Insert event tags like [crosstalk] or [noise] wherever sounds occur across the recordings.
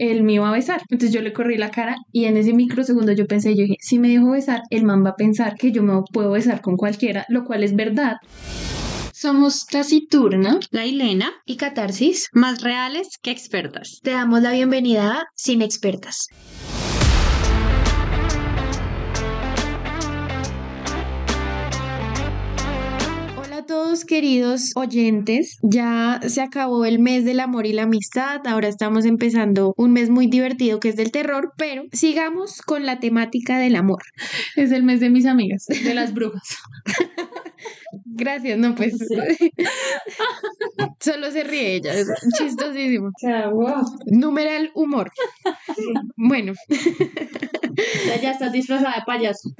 él me iba a besar. Entonces yo le corrí la cara y en ese microsegundo yo pensé, yo dije, si me dejo besar, el man va a pensar que yo me puedo besar con cualquiera, lo cual es verdad. Somos Taciturna, La Hilena, y Catarsis. más reales que expertas. Te damos la bienvenida a Sin Expertas. Queridos oyentes, ya se acabó el mes del amor y la amistad, ahora estamos empezando un mes muy divertido que es del terror, pero sigamos con la temática del amor. [laughs] Es el mes de mis amigas, de las brujas. [laughs] Gracias, no pues. [laughs] Solo se ríe ella, es chistosísimo. O sea, wow. Numeral humor. Bueno, Ya, ya estás disfrazada de payaso.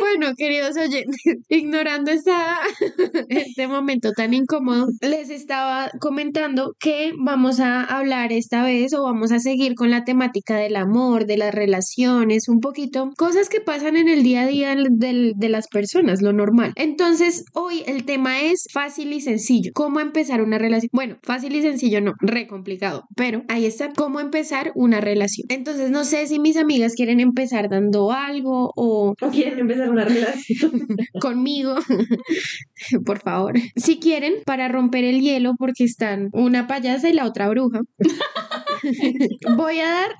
Bueno, queridos oyentes, [laughs] ignorando esta, [laughs] este momento tan incómodo, les estaba comentando que vamos a hablar esta vez o vamos a seguir con la temática del amor, de las relaciones, un poquito, cosas que pasan en el día a día del- de las personas, lo normal. Entonces, hoy el tema es fácil y sencillo. ¿Cómo empezar una relación? Bueno, fácil y sencillo no, re complicado, pero ahí está, cómo empezar una relación. Entonces, no sé si mis amigas quieren empezar dando algo o ¿O quieren empezar una relación? [laughs] conmigo, [laughs] por favor. Si quieren, para romper el hielo, porque están una payasa y la otra bruja, [laughs] voy a dar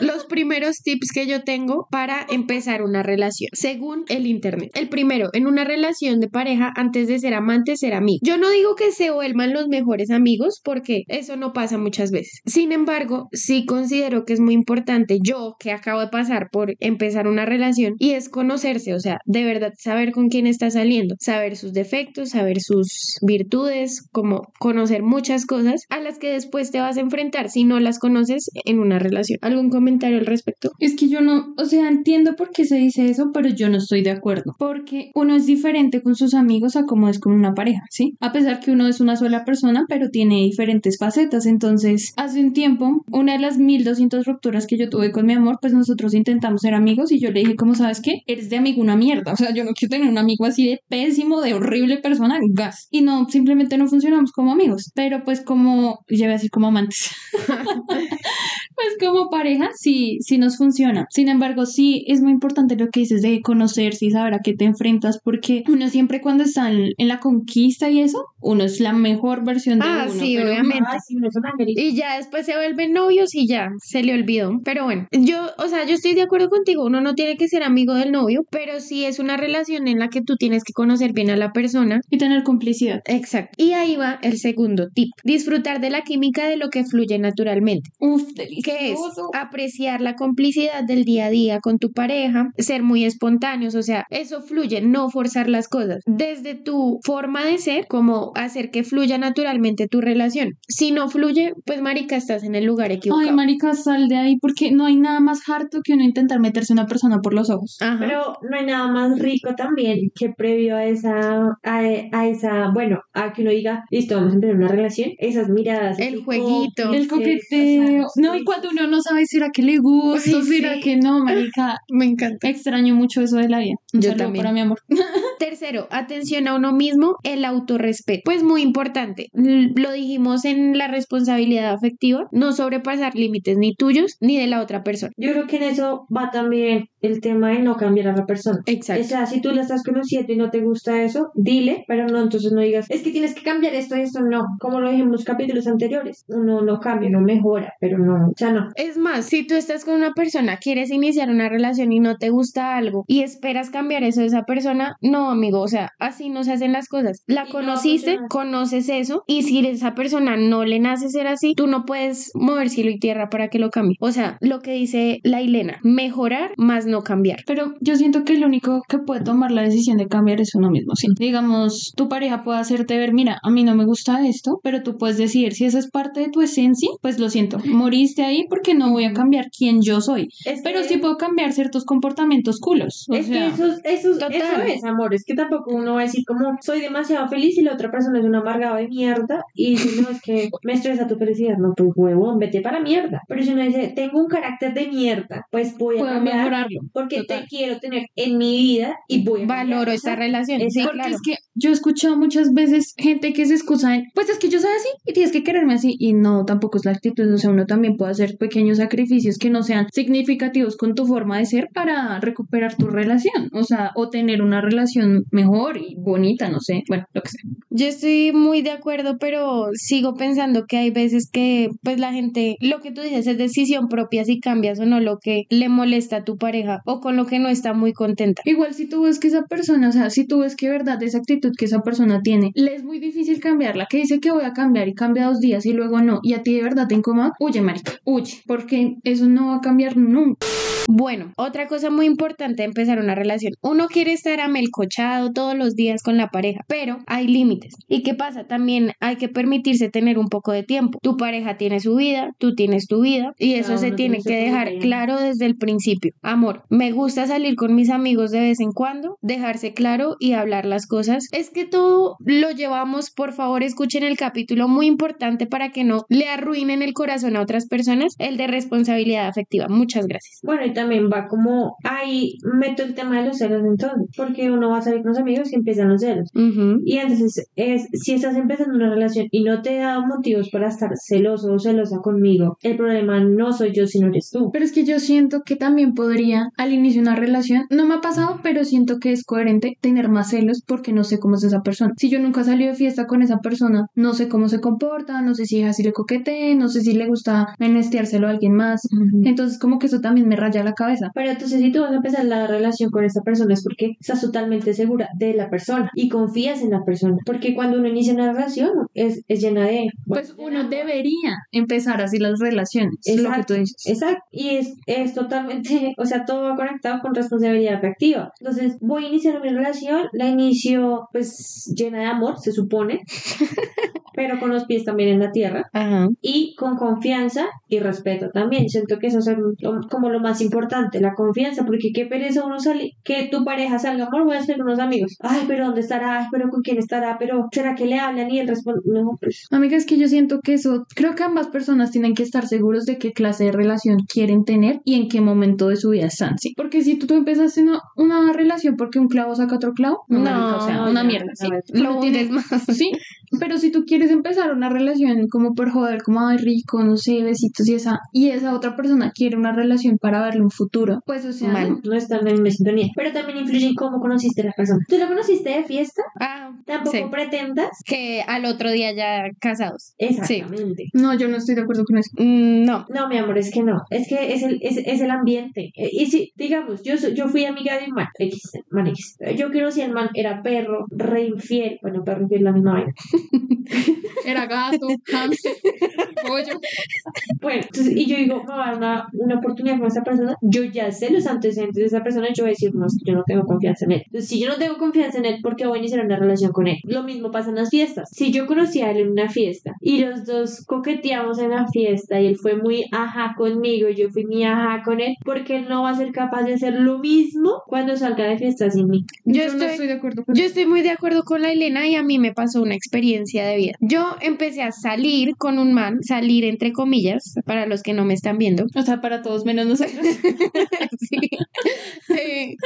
los primeros tips que yo tengo para empezar una relación, según el Internet. El primero, en una relación de pareja, antes de ser amantes, ser amigos. Yo no digo que se vuelvan los mejores amigos, porque eso no pasa muchas veces. Sin embargo, sí considero que es muy importante, yo que acabo de pasar por empezar una relación, y es conocerse, o sea, de verdad saber con quién está saliendo, saber sus defectos, saber sus virtudes, como conocer muchas cosas a las que después te vas a enfrentar si no las conoces en una relación. ¿Algún comentario al respecto? Es que yo no, o sea, entiendo por qué se dice eso, pero yo no estoy de acuerdo. Porque uno es diferente con sus amigos a como es con una pareja, ¿sí? A pesar que uno es una sola persona, pero tiene diferentes facetas. Entonces, hace un tiempo, una de las 1200 rupturas que yo tuve con mi amor, pues nosotros intentamos ser amigos y yo le dije, como sabes qué? Eres de amigo una mierda. O sea, yo no quiero tener un amigo así de pésimo, de horrible persona, gas. Y no, simplemente no funcionamos como amigos. Pero pues como, ya voy a decir como amantes. [laughs] pues como pareja sí, sí nos funciona. Sin embargo, sí es muy importante lo que dices de conocerse y saber a qué te enfrentas, porque uno siempre cuando está en, en la conquista y eso, uno es la mejor versión de Ah, uno. sí, pero obviamente. Ay, sí, no. Y ya después se vuelven novios y ya se le olvidó. Pero bueno, yo, o sea, yo estoy de acuerdo contigo. Uno no tiene que ser amigo novio, pero sí es una relación en la que tú tienes que conocer bien a la persona. Y tener complicidad. Exacto. Y ahí va el segundo tip. Disfrutar de la química de lo que fluye naturalmente. Uf, delicioso. ¿Qué es? Apreciar la complicidad del día a día con tu pareja, ser muy espontáneos, o sea, eso fluye, no forzar las cosas. Desde tu forma de ser, como hacer que fluya naturalmente tu relación. Si no fluye, pues marica, estás en el lugar equivocado. Ay, marica, sal de ahí porque no hay nada más harto que uno intentar meterse a una persona por los ojos. Ajá. Pero no hay nada más rico también que previo a esa, a, a esa, bueno, a que uno diga, listo, vamos a empezar una relación, esas miradas. El jueguito. El coqueteo. o sea, No, y cuando uno no sabe si era que le gusta, Ay, si era sí. que no, marica. [laughs] Me encanta. Extraño mucho eso de la vida. Un Yo también. para mi amor. [laughs] Tercero, atención a uno mismo, el autorrespeto. Pues muy importante, lo dijimos en la responsabilidad afectiva, no sobrepasar límites ni tuyos ni de la otra persona. Yo creo que en eso va también el tema de no cambiar a la persona. Exacto. O sea, si tú la estás conociendo y no te gusta eso, dile, pero no, entonces no digas, es que tienes que cambiar esto y esto, no. Como lo dijimos en los capítulos anteriores, uno no cambia, no mejora, pero no, o sea, no. Es más, si tú estás con una persona, quieres iniciar una relación y no te gusta algo y esperas cambiar eso de esa persona, no, amigo, o sea, así no se hacen las cosas. La Y conociste, conoces eso y si esa persona no le nace ser así, tú no puedes mover cielo y tierra para que lo cambie. O sea, lo que dice la Hilena, mejorar más no cambiar. Pero yo siento que el único que puede tomar la decisión de cambiar es uno mismo. Sí. Digamos, tu pareja puede hacerte ver, mira, a mí no me gusta esto, pero tú puedes decidir si esa es parte de tu esencia, pues lo siento, moriste ahí porque no voy a cambiar quién yo soy. Es Pero que- sí puedo cambiar ciertos comportamientos culos. O Es sea, que eso, es- eso, eso es, amor. Es que tampoco uno va a decir como soy demasiado feliz y la otra persona es un amargado de mierda y dice, no, es que me estresa tu felicidad. No, pues huevón, vete para mierda. Pero si uno dice, tengo un carácter de mierda, pues voy a Puedo cambiar. mejorarlo. Porque Total. te quiero tener en mi vida y voy a Valoro esta relación. es Sí, Porque claro. es que yo he escuchado muchas veces gente que se excusa en, pues es que yo soy así y tienes que quererme así. Y no, tampoco es la actitud. O sea, uno también puede hacer pequeños sacrificios que no sean significativos con tu forma de ser para recuperar tu relación. O sea, o tener una relación mejor y bonita, no sé. Bueno, lo que sea. Yo estoy muy de acuerdo, pero sigo pensando que hay veces que pues la gente, lo que tú dices es decisión propia si cambias o no lo que le molesta a tu pareja o con lo que no está muy contenta. Igual si tú ves que esa persona, o sea, si tú ves que verdad esa actitud que esa persona tiene, le es muy difícil cambiarla, que dice que voy a cambiar y cambia dos días y luego no, y a ti de verdad te incomoda, huye, marica, huye, porque eso no va a cambiar nunca. Bueno, otra cosa muy importante de empezar una relación. Uno quiere estar amelcochado todos los días con la pareja, pero hay límites. ¿Y qué pasa? También hay que permitirse tener un poco de tiempo. Tu pareja tiene su vida, tú tienes tu vida y eso se tiene que dejar claro desde el principio. Amor, me gusta salir con mis amigos de vez en cuando, dejarse claro y hablar las cosas. Es que todo lo llevamos, por favor, escuchen el capítulo muy importante para que no le arruinen el corazón a otras personas, el de responsabilidad afectiva. Muchas gracias. Bueno, y también va como, ahí meto el tema de los celos entonces, porque uno va a salir con los amigos y empiezan los celos. Ujú. Y entonces, es, si estás empezando una relación y no te he dado motivos para estar celoso o celosa conmigo, el problema no soy yo, sino eres tú. Pero es que yo siento que también podría, al inicio de una relación, no me ha pasado, pero siento que es coherente tener más celos porque no sé cómo es esa persona. Si yo nunca salí de fiesta con esa persona, no sé cómo se comporta, no sé si es así le coquetee, no sé si le gusta menesteárselo a alguien más. Entonces, como que eso también me raya la cabeza. Pero entonces, si tú vas a empezar la relación con esa persona es porque estás totalmente segura de la persona y confías en la persona. Porque cuando uno inicia una relación es, es llena de. Pues uno debería empezar así las relaciones, es lo que Exacto, tú dices. Exacto. Y es, es totalmente, [laughs] o sea, todo va conectado con responsabilidad afectiva. Entonces, voy a iniciar mi relación, la inicio pues llena de amor, se supone, [laughs] pero con los pies también en la tierra Ajá. y con confianza y respeto también. Siento que eso es como lo más importante, la confianza, porque qué pereza uno salir, que tu pareja salga, amor, voy a hacer unos amigos. Ay, pero ¿dónde estará? Ay, pero ¿con quién estará? Pero ¿será que le hablan? Y él responde, no, pues Amiga, es que yo siento que eso, creo que ambas personas tienen que estar seguros de qué clase de relación quieren tener y en qué momento de su vida están, ¿sí? Porque si tú, tú empezaste una, una relación porque un clavo saca otro clavo, no, No, marica, o sea, una mierda, ¿sí? Lo Uno tiene- hundes más. Sí, [laughs] pero si tú quieres empezar una relación como por joder, como ay rico, no sé, besitos y esa, y esa otra persona quiere una relación para verle un futuro, pues o sea, Mal. no. están en misma sintonía. Pero también influye en cómo conociste a la persona. ¿Tú la conociste de fiesta? Ah, Tampoco sí. pretendas. Que al otro día ya casados. Exactamente. No, yo no estoy de acuerdo con eso. Mm, no. No, mi amor, es que no. Es que es el, es, es el ambiente. Eh, Y si, digamos, yo, yo fui amiga de un man, X, man X. Yo creo si el man era perro, re infiel. Bueno, perro infiel es la misma vaina. [laughs] Era gato, hamster, [laughs] pollo. Bueno, entonces, y yo digo, me va a dar una, una oportunidad con esa persona. Yo ya sé los antecedentes de esa persona. Yo voy a decir, no, es que yo no tengo confianza en él. Entonces, si yo no tengo confianza en él, ¿por qué voy a iniciar una relación con él? Lo mismo pasa en las fiestas. Si yo conocí a él en una fiesta y los dos coqueteamos en la fiesta y él fue muy ajá conmigo y yo fui muy ajá con él, porque él no va a ser capaz de hacer lo mismo cuando salga de fiesta sin mí. Yo Yo, no estoy- estoy de acuerdo con Yo estoy muy de acuerdo con la Elena y a mí me pasó una experiencia de vida. Yo empecé a salir con un man, salir entre comillas, para los que no me están viendo. O sea, para todos menos nosotros. [laughs] Sí.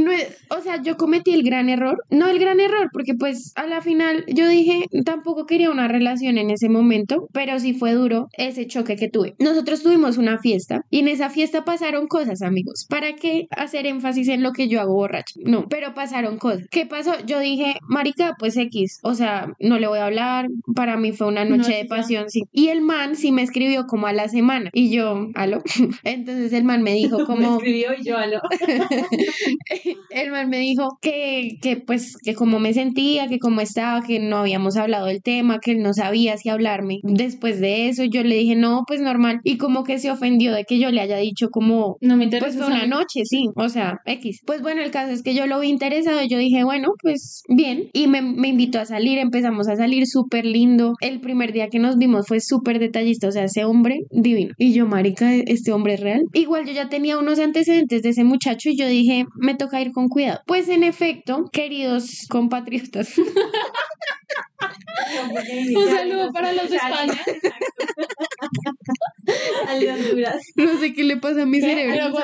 No es- o sea, yo cometí el gran error. No el gran error, porque pues a la final yo dije, tampoco quería una relación en ese momento, pero sí fue duro ese choque que tuve. Nosotros tuvimos una fiesta y en esa fiesta pasaron cosas, amigos. ¿Para qué hacer énfasis en lo que yo hago borracho? No, pero pasaron cosas. ¿Qué pasó? Yo dije, marica, pues X, o sea, no le voy a hablar. Para mí fue una No, noche de pasión, sí. Y el man sí me escribió como a la semana y yo, aló. [laughs] Entonces el man me dijo [laughs] Me como escribió y yo, aló. [laughs] el man me dijo que, que pues que cómo me sentía, que cómo estaba, que no habíamos hablado del tema, que él no sabía si hablarme. Después de eso yo le dije, no, pues normal. Y como que se ofendió de que yo le haya dicho como, No me interesa. pues fue una noche, sí, o sea, X. Pues bueno, el caso es que yo lo vi interesado, yo dije, bueno, pues bien. Y me, me invitó a salir, empezamos a salir súper lindo. El primer día que nos vimos fue súper detallista, o sea, ese hombre divino. Y yo, marica, este hombre es real. Igual yo ya tenía unos antecedentes de ese muchacho y yo dije, me toca ir con cuidado. Pues en efecto, queridos compatriotas, [laughs] Un saludo para los de España. [laughs] [laughs] [laughs] No sé qué le pasa a mi cerebro.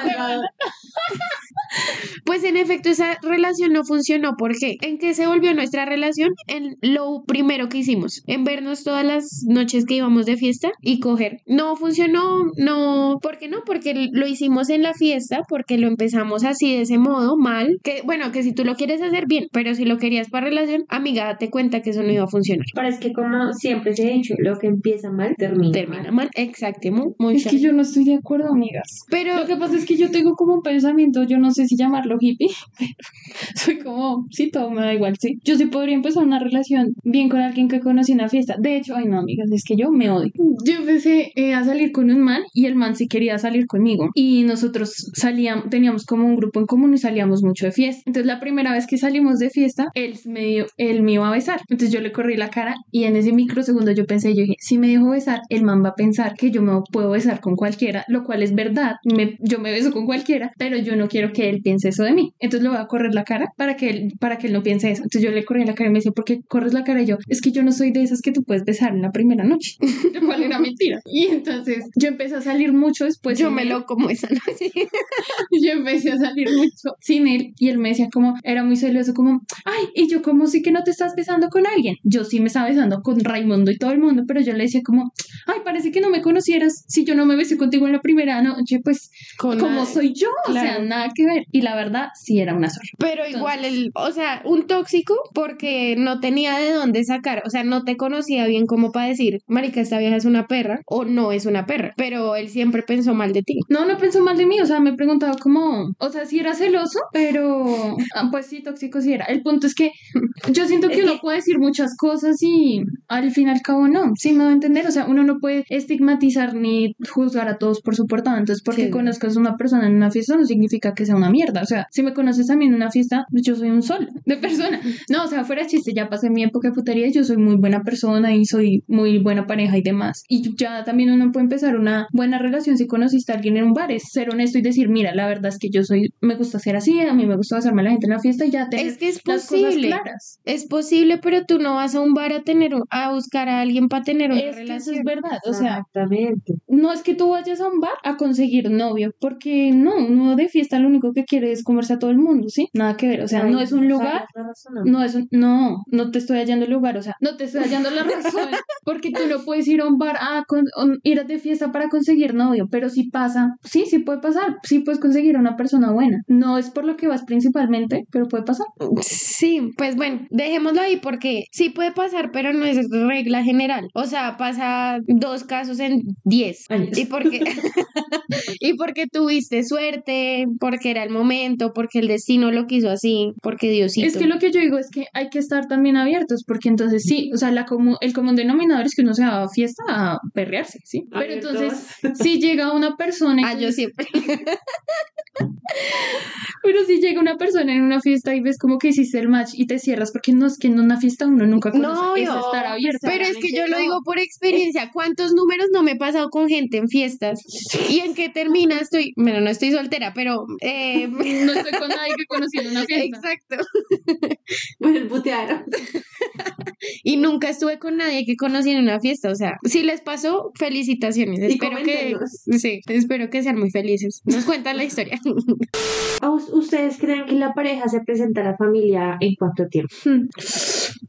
Pues en efecto esa relación no funcionó. ¿Por qué? ¿En qué se volvió nuestra relación? En lo primero que hicimos, en vernos todas las noches que íbamos de fiesta y coger. No funcionó, no. ¿Por qué no? Porque lo hicimos en la fiesta, porque lo empezamos así de ese modo, mal. Que bueno, que si tú lo quieres hacer bien, pero si lo querías para relación, amiga, date cuenta que eso no iba a funcionar. Pero es que como siempre se ha dicho, lo que empieza mal termina, Termina mal. mal. Exacto, muy, muy Es que yo no estoy de acuerdo, amigas. Pero Lo que pasa es que yo tengo como un pensamiento, yo no sé si llamarlo hippie, [laughs] pero soy como, sí, todo me da igual, sí. Yo sí podría empezar una relación bien con alguien que conocí en una fiesta. De hecho, ay no, amigas, es que yo me odio. Yo empecé eh, a salir con un man y el man sí quería salir conmigo. Y nosotros salíamos, teníamos como un grupo en común y salíamos mucho de fiesta. Entonces la primera vez que salimos de fiesta, él me, dio- él me iba a besar. Entonces yo le corrí la cara y en ese microsegundo yo pensé, yo dije, si me dejo besar, el man va a pensar que yo me puedo besar con cualquiera, lo cual es verdad. Me- yo me beso con cualquiera, pero yo no quiero que él piense eso de mí. Entonces le voy a correr la cara para que él, para que él no piense eso. Entonces yo le corrí la cara y me dice, ¿por qué corres la cara? Y yo, es que yo no soy de esas que tú puedes besar en la primera noche. [laughs] Lo cual era mentira. Y entonces yo empecé a salir mucho después. yo me él. lo como esa noche. [laughs] yo empecé a salir mucho sin él y él me decía como, era muy celoso como, ay, y yo como sí que no te estás besando con alguien. Yo sí me estaba besando con Raimundo y todo el mundo, pero yo le decía como, ay, parece que no me conocieras si yo no me besé contigo en la primera noche, pues como soy yo, o sea, claro. nada que ver. Y la verdad, sí era una sola. Pero igual, el, o sea, un tóxico porque no tenía de dónde sacar, o sea, no te conocía bien como para decir, marica, esta vieja es una perra o no es una perra, pero él siempre pensó mal de ti. No, no pensó mal de mí, o sea, me preguntaba como, o sea, si era celoso, pero ah, pues sí, tóxico sí era. El punto es que yo siento que uno puede decir muchas cosas y al fin y al cabo no, sí me va a entender, o sea, uno no puede estigmatizar ni juzgar a todos por su portada, entonces porque Sí. conozcas a una persona en una fiesta no significa que sea una mierda, o sea, si me conoces a mí en una fiesta, yo soy un sol de persona. No, o sea, fuera chiste, ya pasé mi época de putería, yo soy muy buena persona y soy muy buena pareja y demás. Y ya también uno puede empezar una buena relación si conociste a alguien en un bar, es ser honesto y decir, mira, la verdad es que yo soy, me gusta ser así, a mí me gusta hacerme a la gente en la fiesta y ya tener Es que es las cosas posible. claras. Es posible, pero tú no vas a un bar a tener a buscar a alguien para tener una Es que eso relación. es verdad, o sea, Exactamente. No es que tú vayas a un bar a conseguir novio, porque no, uno de fiesta lo único que quiere es comerse a todo el mundo, ¿sí? Nada que ver, o sea, Ay, no es un lugar. No, es un- no, no te estoy hallando el lugar, o sea, no te estoy hallando la razón, [laughs] porque tú no puedes ir a un bar a con- ir de fiesta para conseguir novio, pero si pasa, sí, sí puede pasar, sí puedes conseguir a una persona buena. No es por lo que vas principalmente, pero puede pasar. Sí, pues bueno, dejémoslo ahí porque sí puede pasar, pero no es regla general. O sea, pasa dos casos en diez. Años. Y porque, [laughs] y porque tuviste suerte, porque era el momento, porque el destino lo quiso así, porque Diosito. Es que lo que yo digo es que hay que estar también abiertos, porque entonces sí, o sea, la comu- el común denominador es que uno se va a fiesta a perrearse, ¿sí? Pero entonces, si llega una persona Ah, yo siempre. [laughs] Pero si llega una persona en una fiesta y ves como que hiciste el match y te cierras, porque no es que en una fiesta uno nunca conoce, No, estar abierto. Pero es que yo lo digo por experiencia. ¿Cuántos números no me he pasado con gente en fiestas? ¿Y en qué termina? Estoy, bueno, no estoy soltera, pero... eh, [laughs] No estoy con nadie que conocí en una fiesta. Exacto. [laughs] Bueno, el putearon. [laughs] Y nunca estuve con nadie que conocí en una fiesta. O sea, si les pasó, felicitaciones. Y Espero que, sí, espero que sean muy felices. Nos cuentan la historia. [laughs] ¿A us- ¿Ustedes creen que la pareja se presenta a la familia en cuánto tiempo?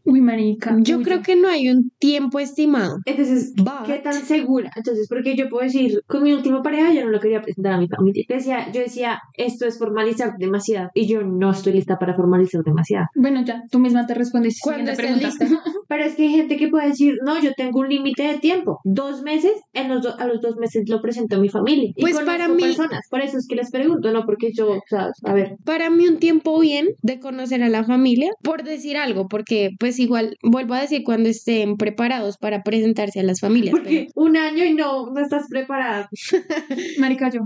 Uy, marica. Yo uy, creo que no hay un tiempo estimado. Entonces, But- ¿qué tan segura? Entonces, porque yo puedo decir, con mi última pareja yo no lo quería presentar a mi familia. Decía, yo decía, esto es formalizar demasiado. Y yo no estoy lista para formalizar demasiado. Bueno, ya, tú misma te respondes. Cuando Siguiente estés pregunta. [laughs] Pero es que hay gente que puede decir, no, yo tengo un límite de tiempo. Dos meses, en los do- a los dos meses lo presento a mi familia. Y Pues conozco para mí- personas. Por eso es que les pregunto, no porque yo, o sea, a ver. Para mí un tiempo bien de conocer a la familia, por decir algo, porque pues igual, vuelvo a decir, cuando estén preparados para presentarse a las familias. Porque un año y no, no estás preparada. [laughs] Marica, yo.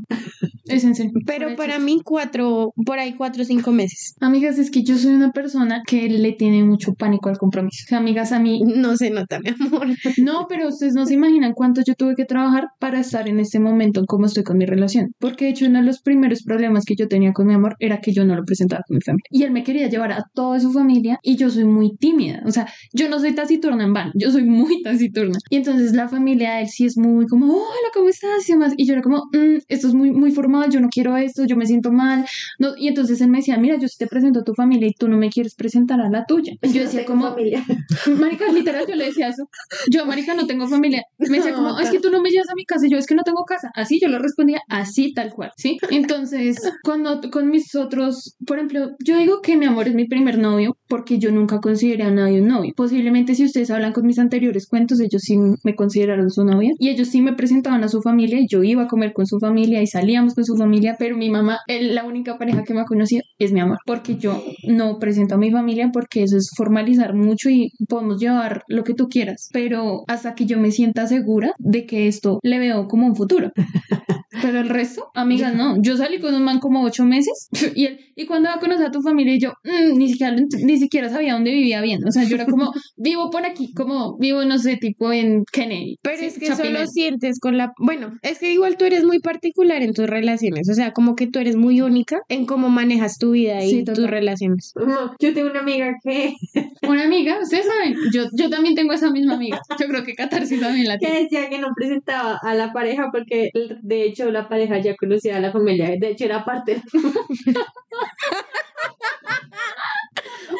Es en serio. Pero, pero para mí cuatro, por ahí cuatro o cinco meses. Amigas, es que yo soy una persona que le tiene mucho pánico al compromiso. O sea, amigas, a mí. No se nota, mi amor. No, pero ustedes no se imaginan cuánto yo tuve que trabajar para estar en este momento en cómo estoy con mi relación. Porque de hecho, uno de los primeros problemas que yo tenía con mi amor era que yo no lo presentaba con mi familia. Y él me quería llevar a toda su familia y yo soy muy tímida. O sea, yo no soy taciturna en van, yo soy muy taciturna. Y entonces la familia de él sí es muy como, hola, ¿cómo estás? Y demás. Y yo era como, "Mm, esto es muy, muy formal como, "Ay, yo no quiero esto, yo me siento mal. No, y entonces él me decía, mira, yo sí te presento a tu familia y tú no me quieres presentar a la tuya. Y yo decía como, familia. [laughs] marica, literal, yo le decía eso. Yo, marica, no tengo familia. Me decía como, es que tú no me llevas a mi casa. Y yo, es que no tengo casa. Así yo le respondía, así tal cual, ¿sí? Entonces, cuando con mis otros, por ejemplo, yo digo que mi amor es mi primer novio porque yo nunca consideré a nadie un novio. Posiblemente si ustedes hablan con mis anteriores cuentos, ellos sí me consideraron su novia y ellos sí me presentaban a su familia y yo iba a comer con su familia y salíamos con su familia, pero mi mamá, la única pareja que me ha conocido es mi amor, porque yo no presento a mi familia porque eso es formalizar mucho y podemos llevar lo que tú quieras, pero hasta que yo me sienta segura de que esto le veo como un futuro. [laughs] Pero el resto, amigas, no. Yo salí con un man como ocho meses [laughs] y él, y cuando va a conocer a tu familia, y yo mm, ni, siquiera, ni siquiera sabía dónde vivía bien. O sea, yo era como, [laughs] vivo por aquí, como vivo, no sé, tipo en Kennedy. Pero Sí, es que eso Chapinero. lo sientes con la... Bueno, es que igual tú eres muy particular en tus relaciones, o sea, como que tú eres muy única en cómo manejas tu vida y Sí, tus relaciones. No, yo tengo una amiga que, [laughs] Una amiga, ustedes saben, yo, yo también tengo esa misma amiga. Yo creo que Catarsis también la que tiene. decía que no presentaba a la pareja porque de hecho la pareja ya conocía a la familia, de hecho era parte [laughs] [laughs]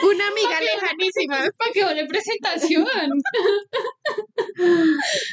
Una amiga lejanísima. ¿Para qué vale presentación? [laughs]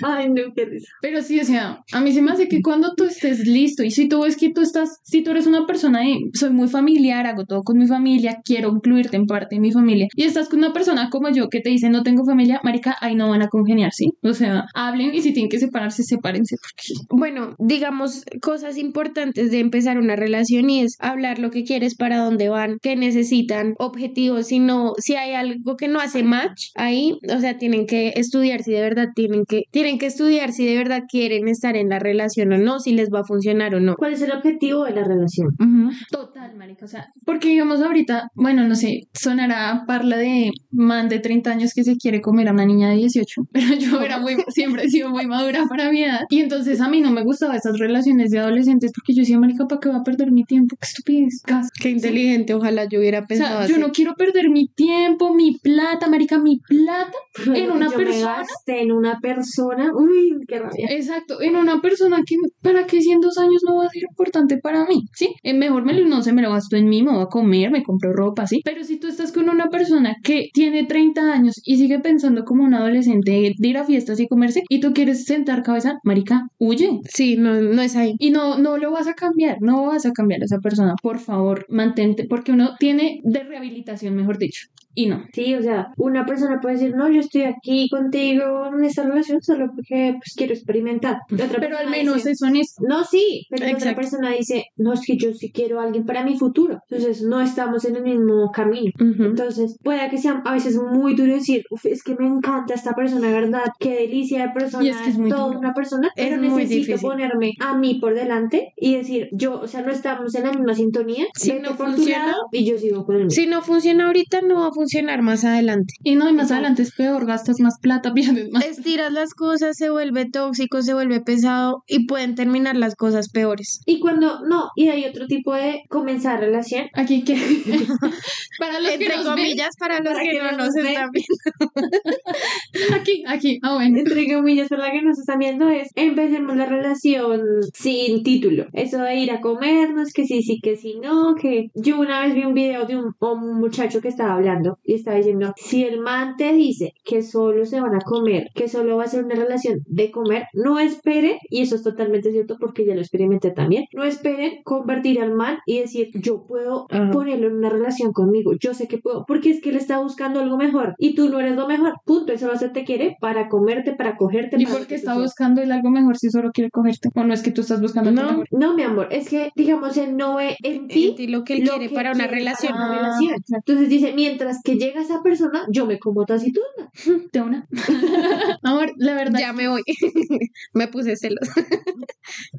Ay, no, qué risa. Pero sí, o sea, a mí se me hace que cuando tú estés listo y si tú ves que tú estás, si tú eres una persona de, soy muy familiar, hago todo con mi familia, quiero incluirte en parte de mi familia y estás con una persona como yo que te dice no tengo familia, marica, ahí no van a congeniar, ¿sí? O sea, hablen y si tienen que separarse, sepárense porque Bueno, digamos cosas importantes de empezar una relación y es hablar lo que quieres, para dónde van, qué necesitan, objetivos, si no, si hay algo que no hace match ahí, o sea, tienen que estudiar si de verdad tienen que, tienen que estudiar si de verdad quieren estar en la relación o no, si les va a funcionar o no. ¿Cuál es el objetivo de la relación? Total, marica, o sea, porque digamos ahorita, bueno, no sé, sonará parla de man de 30 años que se quiere comer a una niña de 18, [laughs] pero yo era muy, siempre he sido muy madura para mi edad, y entonces a mí no me gustaban esas relaciones de adolescentes porque yo decía, marica, ¿para qué va a perder mi tiempo? Qué estupidez. gas". Qué inteligente, ojalá yo hubiera O pensado sea, yo así. no quiero perder mi tiempo, mi plata, marica, mi plata, en una yo me persona. gasté en una persona. Uy, qué rabia. Exacto, en una persona que, ¿para qué si en dos años no va a ser importante para mí? ¿Sí? Eh, mejor me lo, no sé, me lo gasto en mí, me voy a comer, me compro ropa, ¿sí? Pero si tú estás con una persona que tiene 30 años y sigue pensando como un adolescente de ir a fiestas y comerse y tú quieres sentar cabeza, marica, huye. Sí, no, no es ahí. Y no, no lo vas a cambiar, no vas a cambiar a esa persona. Por favor, mantente, porque uno tiene de rehabilitación, mejor dicho. Y no. Sí, o sea, una persona puede decir, no, yo estoy aquí contigo en esta relación solo porque pues, quiero experimentar. La otra Pero al menos dice, es honesto. No, sí, pero la otra Exacto. persona dice, no, es que yo sí quiero a alguien para mi futuro. Entonces, no estamos en el mismo camino. Ujú. Entonces, puede que sea a veces muy duro decir, "Uf, es que me encanta esta persona, ¿verdad? Qué delicia de persona, Y es que es muy toda duro. una persona, Es pero muy necesito difícil. ponerme a mí por delante y decir, yo, o sea, no estamos en la misma sintonía, Si no funciona, lado y yo sigo con mío. Si no funciona ahorita, no va a funcionar más adelante. Y no, y más Exacto. adelante es peor, gastas más plata, [laughs] pierdes más. Estiras las cosas, se vuelve tóxico, se vuelve pesado y pueden terminar las cosas peores. Y cuando, no, y hay otro tipo de comenzar relación. Aquí que [laughs] para los que Entre ven, comillas, para los para que, que no no nos están viendo. [laughs] aquí, aquí, ah bueno. entre comillas, para la que nos están viendo es empecemos la relación sin título. Eso de ir a comernos, que sí, sí, que sí, no, que yo una vez vi un video de un, un muchacho que estaba hablando y estaba diciendo, si el man te dice que solo se van a comer, que solo va a ser una relación de comer, no espere, y eso es totalmente cierto porque ya lo experimenté también, no esperen convertir al man y decir, yo puedo Ajá. ponerlo en una relación conmigo, yo sé que puedo, porque es que él está buscando algo mejor y tú no eres lo mejor, punto, eso solo te quiere para comerte, para cogerte. ¿Y por qué está buscando él algo mejor si solo quiere cogerte? ¿O no es que tú estás buscando algo No. mejor? No, mi amor, es que, digamos, él no ve en ti lo que él lo quiere que para una quiere relación. para una Ah, relación. Entonces dice, mientras que llega esa persona, yo me como taciturna. [laughs] De una. [laughs] Amor, la verdad, Ya me voy. [laughs] me puse celos.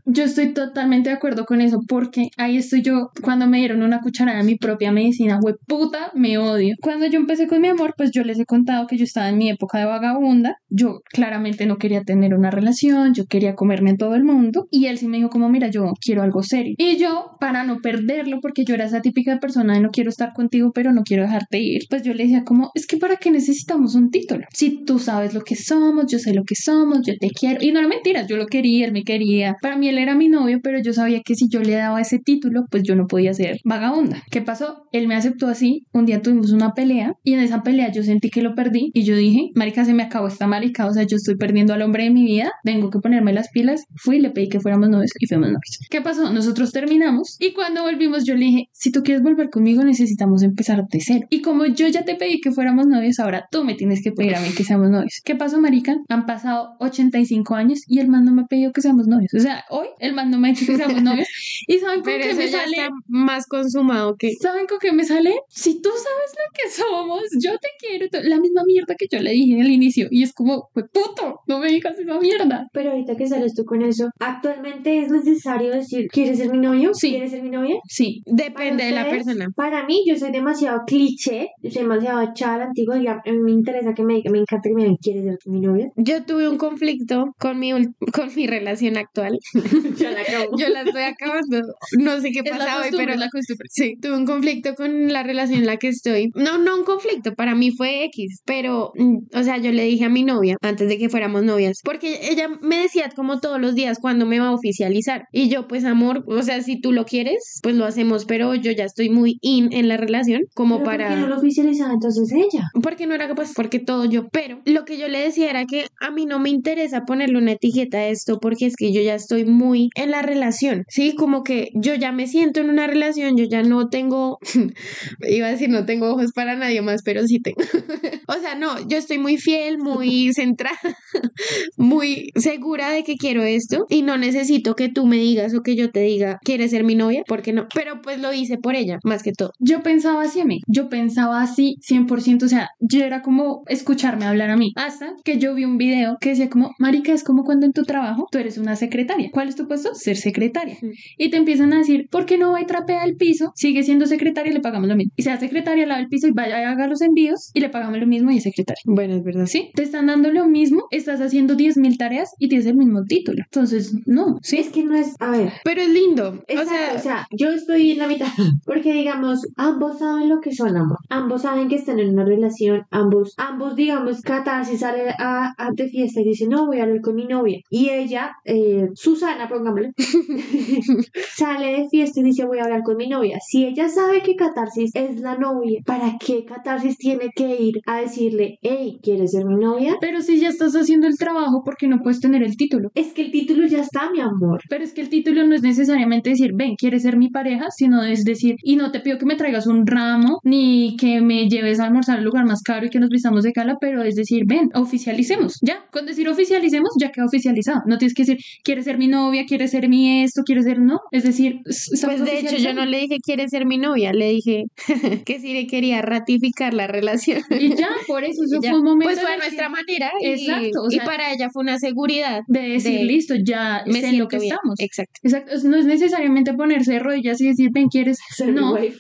yo estoy totalmente de acuerdo con eso porque ahí estoy yo cuando me dieron una cucharada de mi propia medicina, güey, puta, me odio. Cuando yo empecé con mi amor, pues yo les he contado que yo estaba en mi época de vagabunda. Yo claramente no quería tener una relación, yo quería comerme a todo el mundo y él sí me dijo como, mira, yo quiero algo serio. Y yo, para no perderlo, porque yo era esa típica persona de no quiero estar contigo, pero no quiero dejarte ir, pues yo le decía como, es que para qué necesitamos un título. Si tú sabes lo que somos, yo sé lo que somos, yo te quiero. Y no era mentiras, yo lo quería, él me quería. Para mí él era mi novio, pero yo sabía que si yo le daba ese título, pues yo no podía ser vagabunda. ¿Qué pasó? Él me aceptó así. Un día tuvimos una pelea y en esa pelea yo sentí que lo perdí y yo dije, marica, se me acabó esta marica, o sea, yo estoy perdiendo al hombre de mi vida, tengo que ponerme las pilas. Fui, le pedí que fuéramos novios y fuimos novios. ¿Qué pasó? Nosotros terminamos y cuando volvimos yo le dije, si tú quieres volver conmigo necesitamos empezar de cero. Y como yo ya te pedí que fuéramos novios, ahora tú me tienes que pedir a mí que seamos novios. ¿Qué pasó, marica? Han pasado 85 años y el man no me ha pedido que seamos novios. O sea, hoy el man no me ha dicho que seamos novios. [laughs] ¿Y saben con Pero qué eso me ya sale? está más consumado que... ¿Saben con qué me sale? Si tú sabes lo que somos, yo te quiero. La misma mierda que yo le dije al inicio. Y es como, pues puto, no me digas esa mierda. Pero ahorita que sales tú con eso, ¿actualmente es necesario decir, ¿quieres ser mi novio? Sí. ¿Quieres ser mi novia? Sí, Depende de la persona. Para mí, yo soy demasiado cliché, yo soy demasiado echada antigua y a mí me interesa que me digan, me encanta que me digan, ¿quieres ser mi novia? Yo tuve un [laughs] conflicto con mi, con mi relación actual. [laughs] ya la acabo. Yo la estoy acabando. No sé qué pasa hoy, pero es la costumbre. Sí, tuve un conflicto con la relación en la que estoy. No, no un conflicto, para mí fue X, pero, mm, o sea, yo le dije a mi novia antes de que fuéramos novias, porque ella me decía como todos los días cuándo me va a oficializar. Y yo, pues, amor, o sea, si tú lo quieres, pues lo hacemos, pero yo ya estoy muy in en la relación como ¿Pero para... ¿Por qué no lo entonces ella? Porque no era capaz, porque todo yo. Pero lo que yo le decía era que a mí no me interesa ponerle una etiqueta a esto porque es que yo ya estoy muy en la relación, ¿sí? Como que yo ya me siento en una relación, yo ya no tengo, [laughs] iba a decir no tengo ojos para nadie más, pero sí tengo. [laughs] o sea, no, yo estoy muy fiel, muy centrada, [laughs] muy segura de que quiero esto y no necesito que tú me digas o que yo te diga, ¿quieres ser mi novia? Porque no. Pero pues lo hice por ella, más que todo. Yo pensaba así a mí, yo pensaba así 100%, o sea, yo era como escucharme hablar a mí, hasta que yo vi un video que decía como, marica, es como cuando en tu trabajo tú eres una secretaria. ¿Cuál es tu puesto? Ser secretaria. Mm. Y te empiezan a decir, ¿por qué no va y trapea el piso? Sigue siendo secretaria y le pagamos lo mismo. Y sea secretaria, lava el piso y vaya haga los envíos y le pagamos lo mismo y es secretaria. Bueno, es verdad. ¿Sí? Te están dando lo mismo, estás haciendo 10.000 tareas y tienes el mismo título. Entonces, no, ¿sí? Es que no es, a ver, Pero es lindo. Exacto, o sea, yo estoy en la mitad, porque digamos, ambos saben lo que son amor, ambos saben que están en una relación, ambos, ambos digamos, Catarsis sale a, a de fiesta y dice, no, voy a hablar con mi novia, y ella, eh, Susana, pongámosle, [laughs] sale de fiesta y dice, voy a hablar con mi novia, si ella sabe que Catarsis es la novia, ¿para qué Catarsis tiene que ir a decirle, hey, ¿quieres ser mi novia? Pero si ya estás haciendo el trabajo, ¿por qué no puedes tener el título? Es que el título ya está, mi amor. Pero es que el título no es necesariamente decir, ven, quieres ser mi pareja, sino es decir, y no te pido que me traigas un ramo, ni que me lleves a almorzar al lugar más caro y que nos vistamos de gala, pero es decir, ven, oficialicemos. Ya, con decir oficialicemos, ya queda oficializado. No tienes que decir, quieres ser mi novia, quieres ser mi esto, quieres ser no. Es decir, pues de hecho yo no le dije quiere ser mi novia, le dije [laughs] que sí le quería ratificar la relación. Y ya, por eso, [laughs] eso fue un momento. Pues fue a nuestra manera y, Exacto, o y para ella fue una seguridad. De decir, de- listo, ya Me sé en lo que bien. estamos. Exacto. Exacto, no es necesariamente ponerse rodillas y decir, ven, quieres [laughs] Ser mi wife.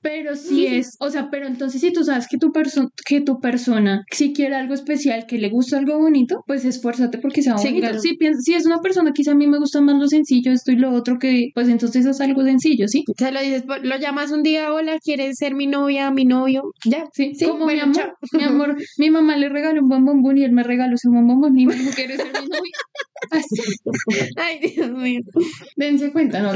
Pero sí es, o sea, pero entonces si tú sabes que tu, perso que tu persona, si quiere algo especial, que le gusta algo bonito, pues esfuérzate porque sea Sí, bonito. claro. Si, piensas, si es una persona que a mí me gusta más lo sencillo, esto y lo otro, que pues entonces es algo sencillo, ¿sí? Se lo dices, por- lo llamas un día, hola, ¿quieres ser mi novia, mi novio? Ya. Sí, Sí, como bueno, mi amor, chao. mi amor, mi mamá le regaló un bombón y él me regaló ese buen bombón y me dijo, ¿quieres ser mi novia? [laughs] Así. Ay, Dios mío. Dense cuenta, ¿no?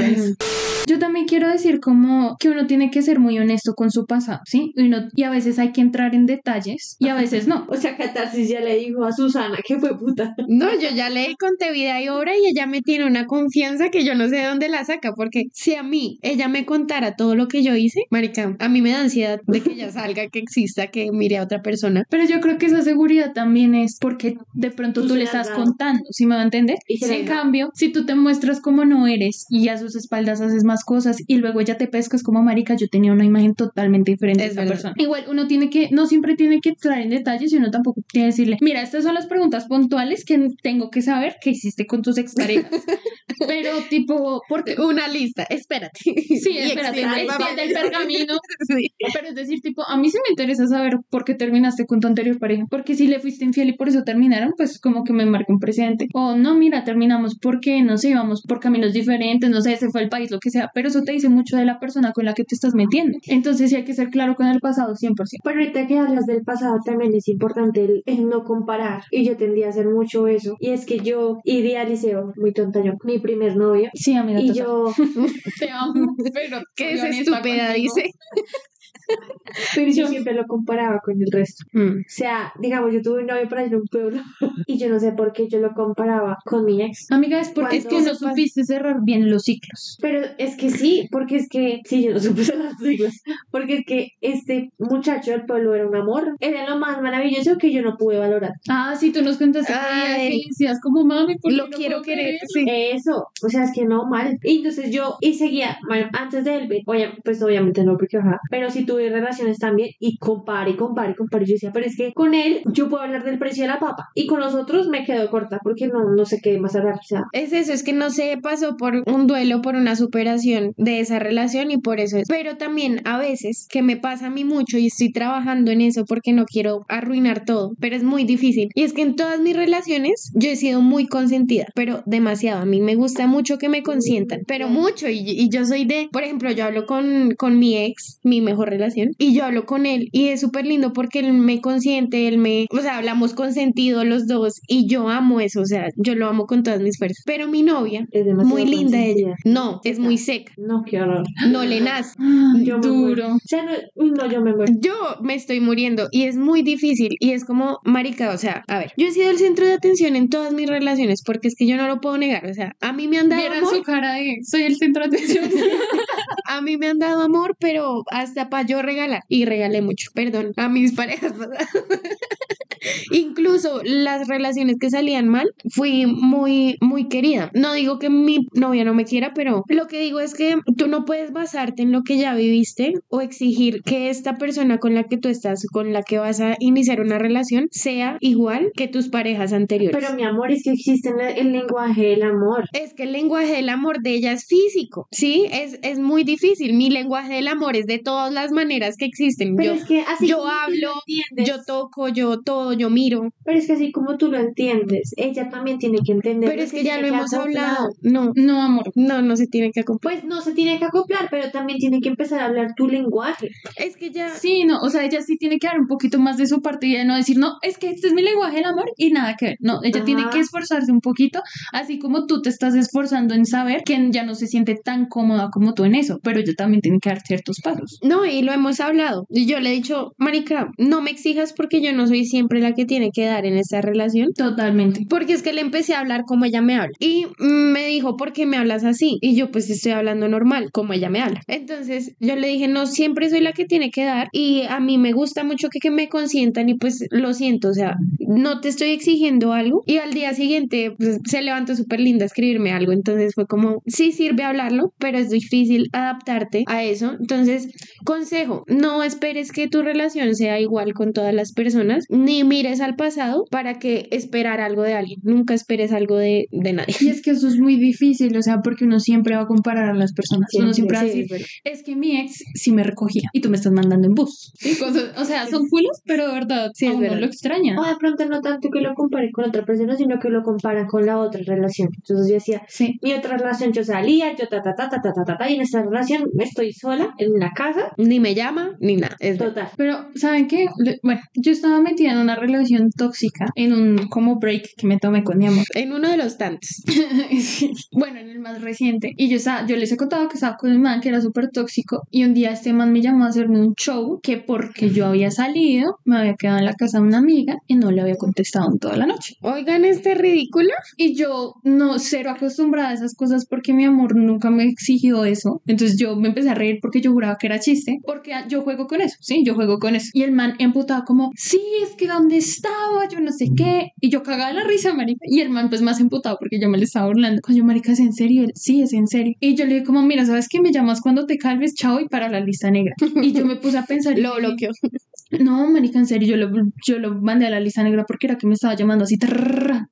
Yo también quiero decir como que uno tiene que ser muy honesto con su pasado, ¿sí? Y, uno- y a veces hay que entrar en detalles y a veces no. [laughs] O sea, Catarsis ya le dijo a Susana que fue puta. No, yo ya le conté vida y obra y ella me tiene una confianza que yo no sé de dónde la saca, porque si a mí ella me contara todo lo que yo hice, marica, a mí me da ansiedad de que ella salga, que exista, que mire a otra persona. Pero yo creo que esa seguridad también es porque de pronto Tú tú, le estás dado. contando, ¿sí me va a entender? Y la en cambio, si tú te muestras como no eres y a sus espaldas haces más cosas y luego ella te pescas como marica, yo tenía una imagen totalmente diferente Es esa verdad. persona. Igual uno tiene que, no siempre tiene que entrar en detalles y uno tampoco tiene que decirle, mira, estas son las preguntas puntuales que tengo que saber que hiciste con tus exparejas. [laughs] Pero tipo, porque Una lista, espérate. Sí, espérate, extiende el pergamino. [laughs] Sí. Pero es decir, tipo, a mí sí me interesa saber por qué terminaste con tu anterior pareja. Porque si le fuiste infiel y por eso terminaron, pues como que me marca un precedente. O no, mira, terminamos porque no sé, íbamos por caminos diferentes, no sé, se fue el país, lo que sea. Pero eso te dice mucho de la persona con la que te estás metiendo. Entonces sí hay que ser claro con el pasado 100%. Pero ahorita que hablas del pasado también es importante el, el no comparar. Y yo tendría a hacer mucho eso. Y es que yo idealicé, muy tonta yo, mi primer novio. Sí, amiga, Y total. yo, [laughs] te amo, pero [laughs] ¿Qué es estúpida? Dice. [laughs] [laughs] pero yo siempre lo comparaba con el resto. Mm. O sea, digamos, yo tuve un novio para ir a un pueblo [laughs] y yo no sé por qué yo lo comparaba con mi ex. Amiga, es porque es que no supiste cerrar bien los ciclos. Pero es que sí, porque es que, sí, yo no supe [laughs] cerrar los siglos, porque es que este muchacho del pueblo era un amor, era lo más maravilloso que yo no pude valorar. Ah, sí, tú nos contaste Ay. que decías como mami, ¿por qué Lo no quiero querer. Sí. Eso, o sea, es que no, mal. Y entonces yo, y seguía, bueno, antes de él, oye, pues obviamente no, porque ajá, pero sí tuve relaciones también, y compare, compare, compare. Yo decía, pero es que con él yo puedo hablar del precio de la papa, y con los otros me quedo corta, porque no, no sé qué más hablar, o sea. Es eso, es que no se pasó por un duelo, por una superación de esa relación y por eso es. Pero también a veces, que me pasa a mí mucho y estoy trabajando en eso porque no quiero arruinar todo, pero es muy difícil. Y es que en todas mis relaciones yo he sido muy consentida, pero demasiado. A mí me gusta mucho que me consientan, pero mucho. Y, y yo soy de, por ejemplo, yo hablo con, con mi ex, mi mejor relación, y yo hablo con él y es súper lindo porque él me consiente, él me, o sea, hablamos consentido los dos y yo amo eso, o sea, yo lo amo con todas mis fuerzas. Pero mi novia, Es demasiado muy linda ella, no, es muy seca, No, qué horror. no le nace. [gasps] Yo duro. O sea, no, yo me muero. Yo me estoy muriendo y es muy difícil y es como marica, o sea, a ver, yo he sido el centro de atención en todas mis relaciones porque es que yo no lo puedo negar, o sea, a mí me han dado amor, su cara de soy el centro de atención. [laughs] a mí me han dado amor, pero hasta para yo regalar y regalé mucho, perdón, a mis parejas. [laughs] [laughs] Incluso las relaciones que salían mal, fui muy, muy querida. No digo que mi novia no me quiera, pero lo que digo es que tú no puedes basarte en lo que ya viviste o exigir que esta persona con la que tú estás, con la que vas a iniciar una relación, sea igual que tus parejas anteriores. Pero mi amor, es que existe el, lenguaje del amor. Es que el lenguaje del amor de ella es físico, ¿sí? Es, es muy difícil. Mi lenguaje del amor es de todas las maneras que existen. Pero yo es que así yo hablo, yo toco, yo todo, yo miro. Pero es que así como tú lo entiendes, ella también tiene que entender. Pero es que ya lo hemos acoplar. hablado. No, No, amor. no, no se tiene que acompañar. Pues no se tiene que acoplar, pero también tiene que empezar a hablar tu lenguaje. Es que ya. Sí, no, o sea, ella sí tiene que dar un poquito más de su parte y no decir, no, es que este es mi lenguaje del amor y nada que ver. No, ella Ajá. tiene que esforzarse un poquito, así como tú te estás esforzando en saber que ya no se siente tan cómoda como tú en eso, pero ella también tiene que dar ciertos pasos. No, y lo hemos hablado. Y yo le he dicho, Marica, no me exijas porque yo no soy siempre la que tiene que dar en esta relación. Totalmente. Porque es que le empecé a hablar como ella me habla. Y me dijo, ¿por qué me hablas así? Y yo pues estoy hablando normal, como ella me habla. Entonces yo le dije, no, siempre soy la que tiene que dar. Y a mí me gusta mucho que, que me consientan y pues lo siento, o sea, no te estoy exigiendo algo. Y al día siguiente pues, se levantó súper linda a escribirme algo. Entonces fue como, sí sirve hablarlo, pero es difícil adaptarte a eso. Entonces, consejo, no esperes que tu relación sea igual con todas las personas, ni mires al pasado para que esperar algo de alguien. Nunca esperes algo de, de nadie. Y es que eso es muy difícil, o sea, porque uno siempre va a comparar a las personas. uno siempre va a Sí, decir, es verdad. es que mi ex sí me recogía y tú me estás mandando en bus. ¿sí? Cosas- o sea, son culos, pero de verdad, Sí, es a uno verdad. lo extraña. O de pronto no tanto que lo compare con otra persona, sino que lo compara con la otra relación. Entonces yo decía, Sí. mi otra relación yo salía, yo ta ta ta ta ta ta ta, ta, y en esta relación estoy sola en la casa, Ni me llama, ni nada. Es verdad. total. Pero, ¿saben qué? Bueno, yo estaba metida en una relación tóxica, en un como break que me tomé con mi amor. [laughs] En uno de los tantos. [laughs] Sí. Bueno, en el más reciente. Y yo, estaba, yo les he contado que estaba con un man que era súper tóxico. Y un día este man me llamó a hacerme un show que porque yo había salido, me había quedado en la casa de una amiga y no le había contestado en toda la noche. Oigan, este ridículo. Y yo no cero acostumbrada a esas cosas porque mi amor nunca me exigió eso. Entonces yo me empecé a reír porque yo juraba que era chiste, porque yo juego con eso, sí, yo juego con eso. Y el man emputado como, sí, es que ¿dónde estaba? Yo no sé qué. Y yo cagaba la risa, marica. Y el man pues más emputado porque yo me le estaba burlando. Coño, marica, ¿es en serio? Él, sí, es en serio. Y yo le dije como, mira, ¿sabes qué? Me llamas cuando te calves, chao, y para la lista negra. Y yo me puse a pensar. [laughs] Lo bloqueó. No, marica, en serio, yo lo, yo lo mandé a la lista negra porque era que me estaba llamando así.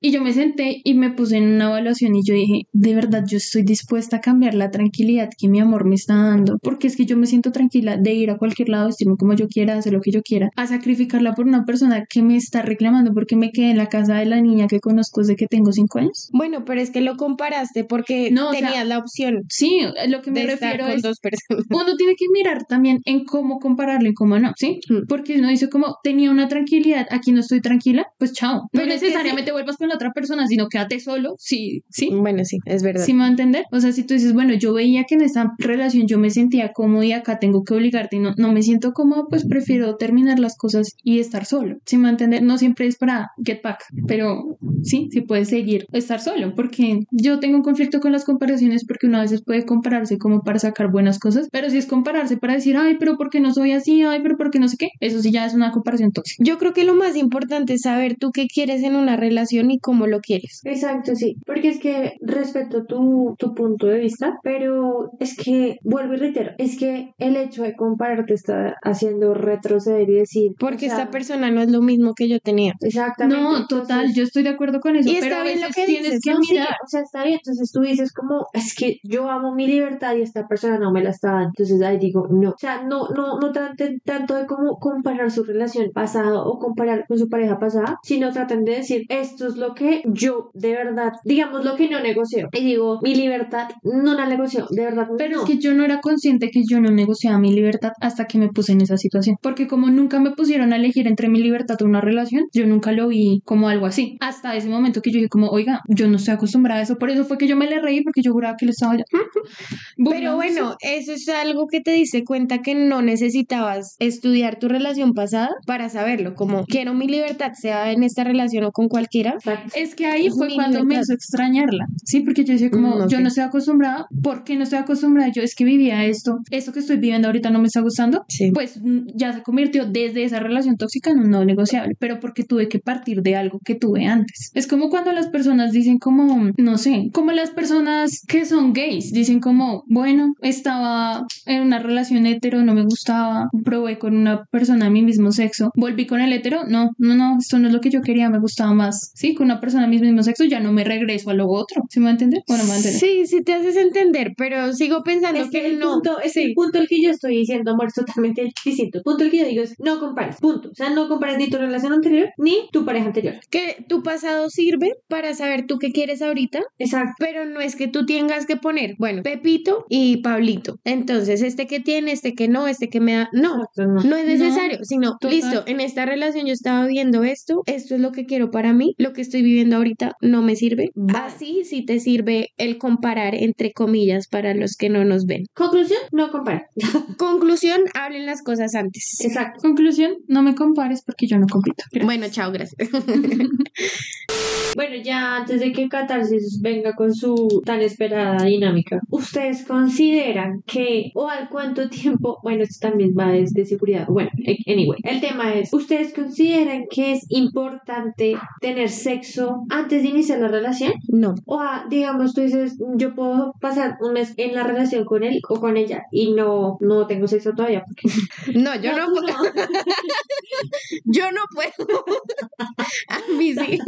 y yo me senté y me puse en una evaluación y yo dije, de verdad, yo estoy dispuesta a cambiar la tranquilidad que mi amor me está dando. Porque es que yo me siento tranquila de ir a cualquier lado, vestirme como yo quiera, hacer lo que yo quiera, a sacrificarla por una persona que me está reclamando porque me quedé en la casa de la niña que conozco desde que tengo cinco años. Bueno, pero es que lo comparaste porque No, o sea, tenías la opción Sí, lo que me refiero es dos personas. uno tiene que mirar también en cómo compararlo y cómo no, ¿sí? Mm. Porque uno dice como tenía una tranquilidad, aquí no estoy tranquila, pues chao. No Pero necesariamente vuelvas con la otra persona, sino quédate solo, sí, sí. Bueno, sí, es verdad. ¿Sí me va a entender? O sea, si tú dices, bueno, yo veía que en esta relación yo me sentía cómodo y acá tengo que obligarte y no, no me siento cómodo, pues prefiero terminar las cosas y estar solo. ¿Sí me va a entender? No siempre es para get back, pero sí, sí puedes seguir estar solo, porque yo tengo un conflicto con las comparaciones porque uno a veces puede compararse como para sacar buenas cosas, pero si es compararse para decir, ay, pero ¿por qué no soy así? Ay, pero ¿por qué no sé qué? Eso sí ya es una comparación tóxica. Yo creo que lo más importante es saber tú qué quieres en una relación y cómo lo quieres. Exacto, sí. Porque es que respeto tu, tu punto de vista, pero es que, vuelvo y reitero, es que el hecho de compararte está haciendo retroceder y decir. Porque o sea, esta persona no es lo mismo que yo tenía. Exactamente. No, total, entonces- yo estoy de acuerdo con eso, Y pero está a bien veces lo que tienes dices, que No, sí, mirar. o sea, está bien. Entonces tú dices como, es que yo amo mi libertad y esta persona no me la está dando. Entonces ahí digo, no. O sea, no, no, no traten tanto de como comparar su relación pasada o comparar con su pareja pasada, sino traten de decir, esto es lo que yo de verdad, digamos lo que no negocio. Y digo, mi libertad no la negocio, de verdad. Pero es que yo no era consciente que yo no negociaba mi libertad hasta que me puse en esa situación. Porque como nunca me pusieron a elegir entre mi libertad o una relación, yo nunca lo vi como algo así. Hasta ese momento que yo dije como, oiga, yo no estoy acostumbrada a eso. Por eso fue que yo me le reí porque yo juraba que le estaba ya. [laughs] Pero bueno, eso es algo que te dice cuenta que no necesitabas estudiar tu relación pasada para saberlo, como quiero mi libertad, sea en esta relación o con cualquiera. Exacto. Es que ahí fue mi cuando me libertad. hizo extrañarla, ¿sí? Porque yo decía como, Mm, ok. yo no estoy acostumbrada, ¿por qué no estoy acostumbrada? Yo es que vivía esto, esto que estoy viviendo ahorita no me está gustando, Sí. pues mm, ya se convirtió desde esa relación tóxica en un no negociable, pero porque tuve que partir de algo que tuve antes. Es como cuando las personas dicen como, no sé, como las personas que son gays, dicen como, bueno, estaba en una relación hetero, no me gustaba, probé con una persona de mi mismo sexo, volví con el hetero, no, no, no, esto no es lo que yo quería, me gustaba más, sí, con una persona de mi mismo sexo ya no me regreso a lo otro, ¿se me va a entender? Bueno, me va a entender. Sí, sí te haces entender, pero sigo pensando Es que que el no. punto, es sí. el punto al que yo estoy diciendo, amor, es totalmente distinto. El punto al que yo digo es no compares, punto. O sea, no compares ni tu relación anterior ni tu pareja anterior. que tu pasado sirve para saber tú qué quieres ahorita, Exacto. pero no es que tú tengas que poner, bueno, Pepito y Pablito. Entonces, este que tiene, este que no, este que me da. No, Exacto, no. no es necesario, sino, total. listo, en esta relación yo estaba viendo esto, esto es lo que quiero para mí, lo que estoy viviendo ahorita no me sirve. Así sí te sirve el comparar, entre comillas, para los que no nos ven. Conclusión, no compares. [laughs] Conclusión, hablen las cosas antes. Exacto. Conclusión, no me compares porque yo no compito. Bueno, chao, gracias. [laughs] Bueno, ya antes de que Catarsis venga con su tan esperada dinámica, ¿ustedes consideran que o al cuánto tiempo, bueno, esto también va desde seguridad, bueno, anyway, el tema es, ¿ustedes consideran que es importante tener sexo antes de iniciar la relación? No. O ah, digamos, tú dices, yo puedo pasar un mes en la relación con él o con ella y no, no tengo sexo todavía. Porque... [laughs] No, yo no, tú [laughs] yo no puedo. [laughs] A mí sí.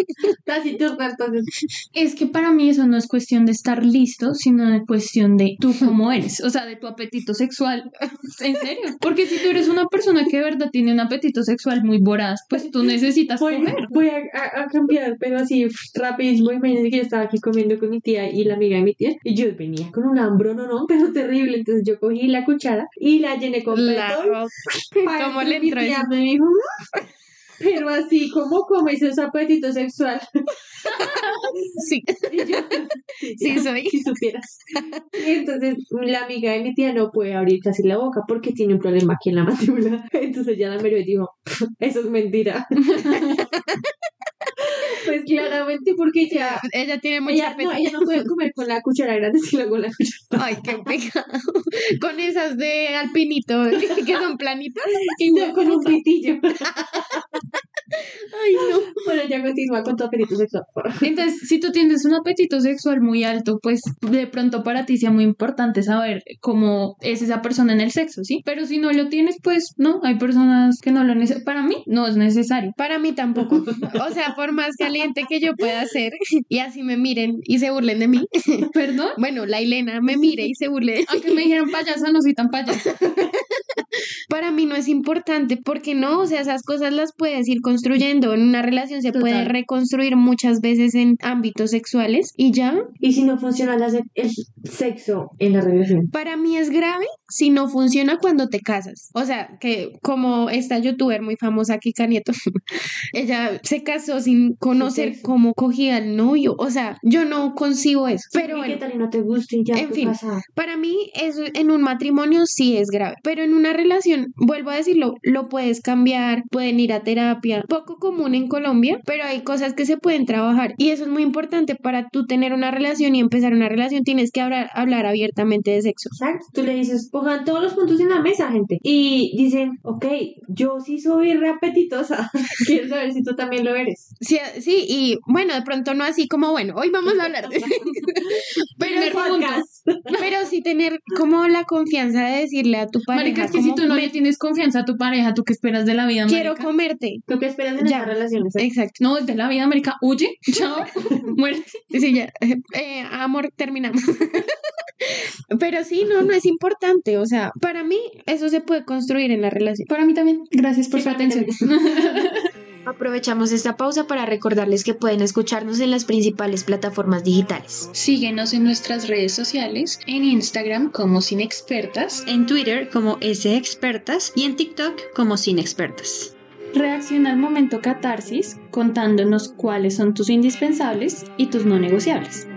Es que para mí eso no es cuestión de estar listo, sino de cuestión de tú cómo eres, o sea, de tu apetito sexual. [laughs] En serio. Porque si tú eres una persona que de verdad tiene un apetito sexual muy voraz, pues tú necesitas Voy, comer. voy a, a- a cambiar, pero así rapidísimo. Imagínense que yo estaba aquí comiendo con mi tía y la amiga de mi tía, y yo venía con un hambre, no, no, pero terrible. Entonces yo cogí la cuchara y la llené con La petón. [laughs] ¿Cómo le mi entró tía eso? me dijo, "Mm". Pero así, ¿cómo comes ese apetito sexual? Sí, [laughs] Y yo, sí soy. si supieras. Y entonces la amiga de mi tía no puede abrir casi la boca porque tiene un problema aquí en la mandíbula. [laughs] Entonces ya la miró y dijo, eso es mentira. [laughs] pues claramente porque ya... Ella tiene mucha Ella no, ella no puede comer con la cuchara grande, sino con la cuchara. [laughs] Ay, qué pecado. Con esas de alpinito que son planitas. [laughs] Y no con un pitillo. [laughs] Ay, no. Bueno, ya continúa con tu apetito sexual. Entonces, si tú tienes un apetito sexual muy alto, pues de pronto para ti sea muy importante saber cómo es esa persona en el sexo, ¿sí? Pero si no lo tienes, pues no, hay personas que no lo necesitan. Para mí no es necesario. Para mí tampoco. [laughs] O sea, por más caliente que yo pueda ser [laughs] y así me miren y se burlen de mí. [laughs] ¿Perdón? Bueno, la Elena me mire y se burle. Aunque me dijeron payasa, no soy tan payasa. Para mí no es importante porque no, o sea, esas cosas las puedes ir construyendo. En una relación se puede reconstruir muchas veces en ámbitos sexuales y ya. Y si no funciona la se- el sexo en la relación. Para mí es grave si no funciona cuando te casas. O sea, que como esta youtuber muy famosa, Kika Nieto, [laughs] ella se casó sin conocer cómo cogía el novio. O sea, yo no concibo eso. Pero ¿Y bueno, qué tal y no te gusta y ya En ¿qué fin. pasa? Para mí, eso en un matrimonio sí es grave, pero en una relación, vuelvo a decirlo, lo puedes cambiar, pueden ir a terapia, poco común en Colombia, pero hay cosas que se pueden trabajar y eso es muy importante para tú tener una relación y empezar una relación, tienes que hablar, hablar abiertamente de sexo. Exacto. Tú le dices, pongan todos los puntos en la mesa, gente. Y dicen, ok, yo sí soy re apetitosa. [laughs] Quiero saber si tú también lo eres. Sí, sí, y bueno, de pronto no así como, bueno, hoy vamos a hablar de... [laughs] pero, [laughs] pero sí tener como la confianza de decirle a tu pareja, Marica, es que si tú no "Me- le tienes confianza a tu pareja, ¿tú qué esperas de la vida, quiero marica? comerte. ¿Tú qué esperas Ya. estas relaciones? Exacto. No, de la vida, América, huye, [laughs] chao, [laughs] muerte. Sí, ya. Eh, amor, terminamos. [laughs] Pero sí, no, no es importante. O sea, para mí eso se puede construir en la relación. Para mí también, gracias por Sí, su atención. Aprovechamos esta pausa para recordarles que pueden escucharnos en las principales plataformas digitales. Síguenos en nuestras redes sociales, en Instagram como Sin Expertas. En Twitter como S Expertas y en TikTok como Sin Expertas. Reacciona al momento catarsis contándonos cuáles son tus indispensables y tus no negociables.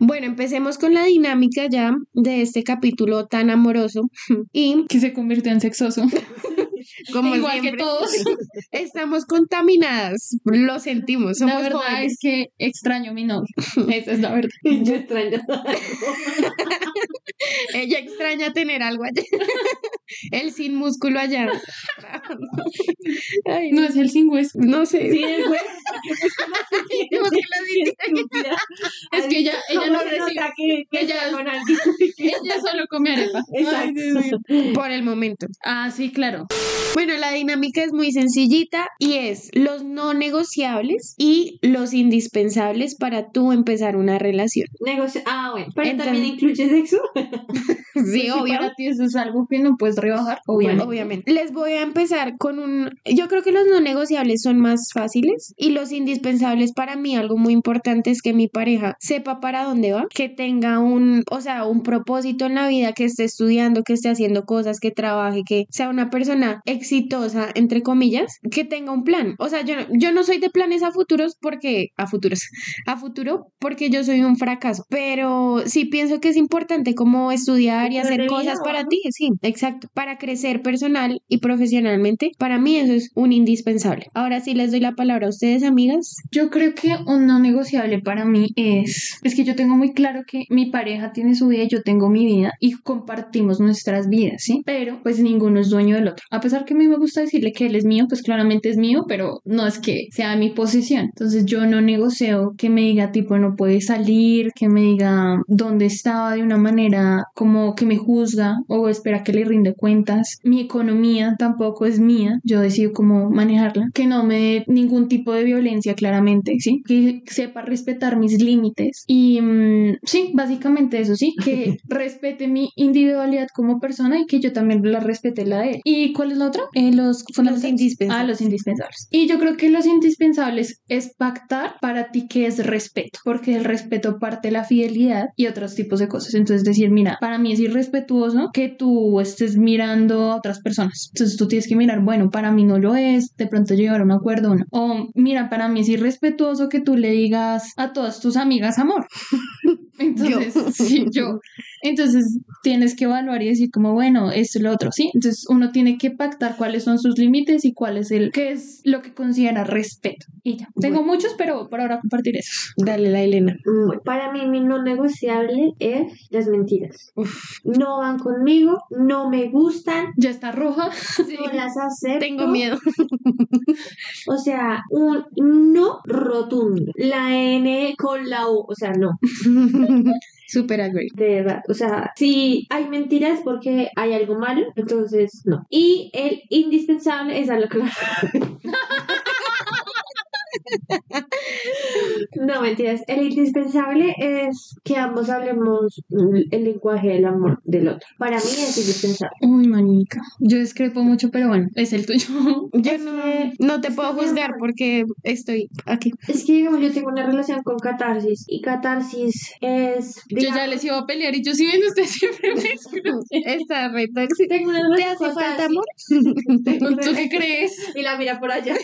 Bueno, empecemos con la dinámica ya de este capítulo tan amoroso. [laughs] Y Que se convirtió en sexoso. [laughs] [laughs] como Igual siempre, que todos. [laughs] estamos contaminadas. Lo sentimos, somos la verdad jóvenes. es que extraño a mi novio. [laughs] Esa es la verdad. Yo extraño. Ella extraña tener algo allá. El sin músculo allá. [laughs] Ay, No es el sin hueso. no sé. Sí, el. [laughs] Estúpida. Es que ella, ella ¿Cómo no recibe. que, que ella-? [laughs] Ella solo come arepa. Exacto. Por el momento. Ah, sí, claro. Bueno, la dinámica es muy sencillita y es los no negociables y los indispensables para tú empezar una relación. Negocio. Ah, bueno. Pero Entonces- también incluye sexo. Sí, Si obvio. para ti eso es algo que no puedes rebajar, obviamente. Obviamente. Les voy a empezar con un... Yo creo que los no negociables son más fáciles y los indispensables para mí, algo muy importante es que mi pareja sepa para dónde va, que tenga un, o sea, un propósito en la vida, que esté estudiando, que esté haciendo cosas, que trabaje, que sea una persona exitosa, entre comillas, que tenga un plan. O sea, yo, yo no soy de planes a futuros porque... A futuros. A futuro porque yo soy un fracaso. Pero sí pienso que es importante como estudiar y hacer cosas para ti. Sí, exacto. Para crecer personal y profesionalmente, para mí eso es un indispensable. Ahora sí les doy la palabra a ustedes, amigas. Yo creo que un no negociable para mí es, es que yo tengo muy claro que mi pareja tiene su vida y yo tengo mi vida y compartimos nuestras vidas, ¿sí? Pero pues ninguno es dueño del otro. A pesar que a mí me gusta decirle que él es mío, pues claramente es mío, pero no es que sea mi posesión. Entonces yo no negocio que me diga tipo no puede salir, que me diga dónde estaba de una manera como que me juzga o espera que le rinde cuentas. Mi economía tampoco es mía, yo decido cómo manejarla, que no me dé ningún tipo de violencia claramente, ¿sí? Que sepa respetar mis límites y mm, sí, básicamente eso, sí, que [laughs] respete mi individualidad como persona y que yo también la respete la de él. ¿Y cuál es la otra? Eh, los fundamentales. indispensables. Ah, los indispensables. Y yo creo que los indispensables es pactar para ti que es respeto, porque el respeto parte de la fidelidad y otros tipos de cosas. Entonces decir, mira, para mí es irrespetuoso que tú estés mirando a otras personas. Entonces tú tienes que mirar, bueno, para mí no lo es, de pronto llegar a un acuerdo o no. O mira, para mí es irrespetuoso que tú le digas a todas tus amigas amor. [laughs] Entonces, sí, yo. Entonces tienes que evaluar y decir como, bueno, esto y lo otro, ¿sí? Entonces uno tiene que pactar cuáles son sus límites y cuál es el, qué es lo que considera respeto. Y ya. Tengo muchos, pero por ahora compartir eso. Dale la Elena. Mm, Para mí, mi no negociable es las mentiras. No van conmigo, no me gustan, Ya está roja. [laughs] no las acepto. Tengo miedo. [laughs] O sea, un no rotundo. La N con la O, o sea, no. [laughs] Super agree. De verdad, o sea, si hay mentiras porque hay algo malo, entonces no. Y el indispensable es algo claro. [laughs] No, mentiras. El indispensable es que ambos hablemos el lenguaje del amor del otro. Para mí es indispensable. Uy, manica. Yo discrepo mucho, pero bueno, es el tuyo. [laughs] Yo no, no te puedo juzgar porque estoy aquí. Es que, digamos, yo tengo una relación con catarsis y catarsis es. Yo ya les iba a pelear y yo sí viendo usted siempre me. [laughs] Está re tóxico. Tengo una ¿Te relación hace falta amor? [laughs] ¿Tú qué crees? Y la mira por allá.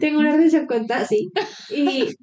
Tengo una relación con Tasi. Y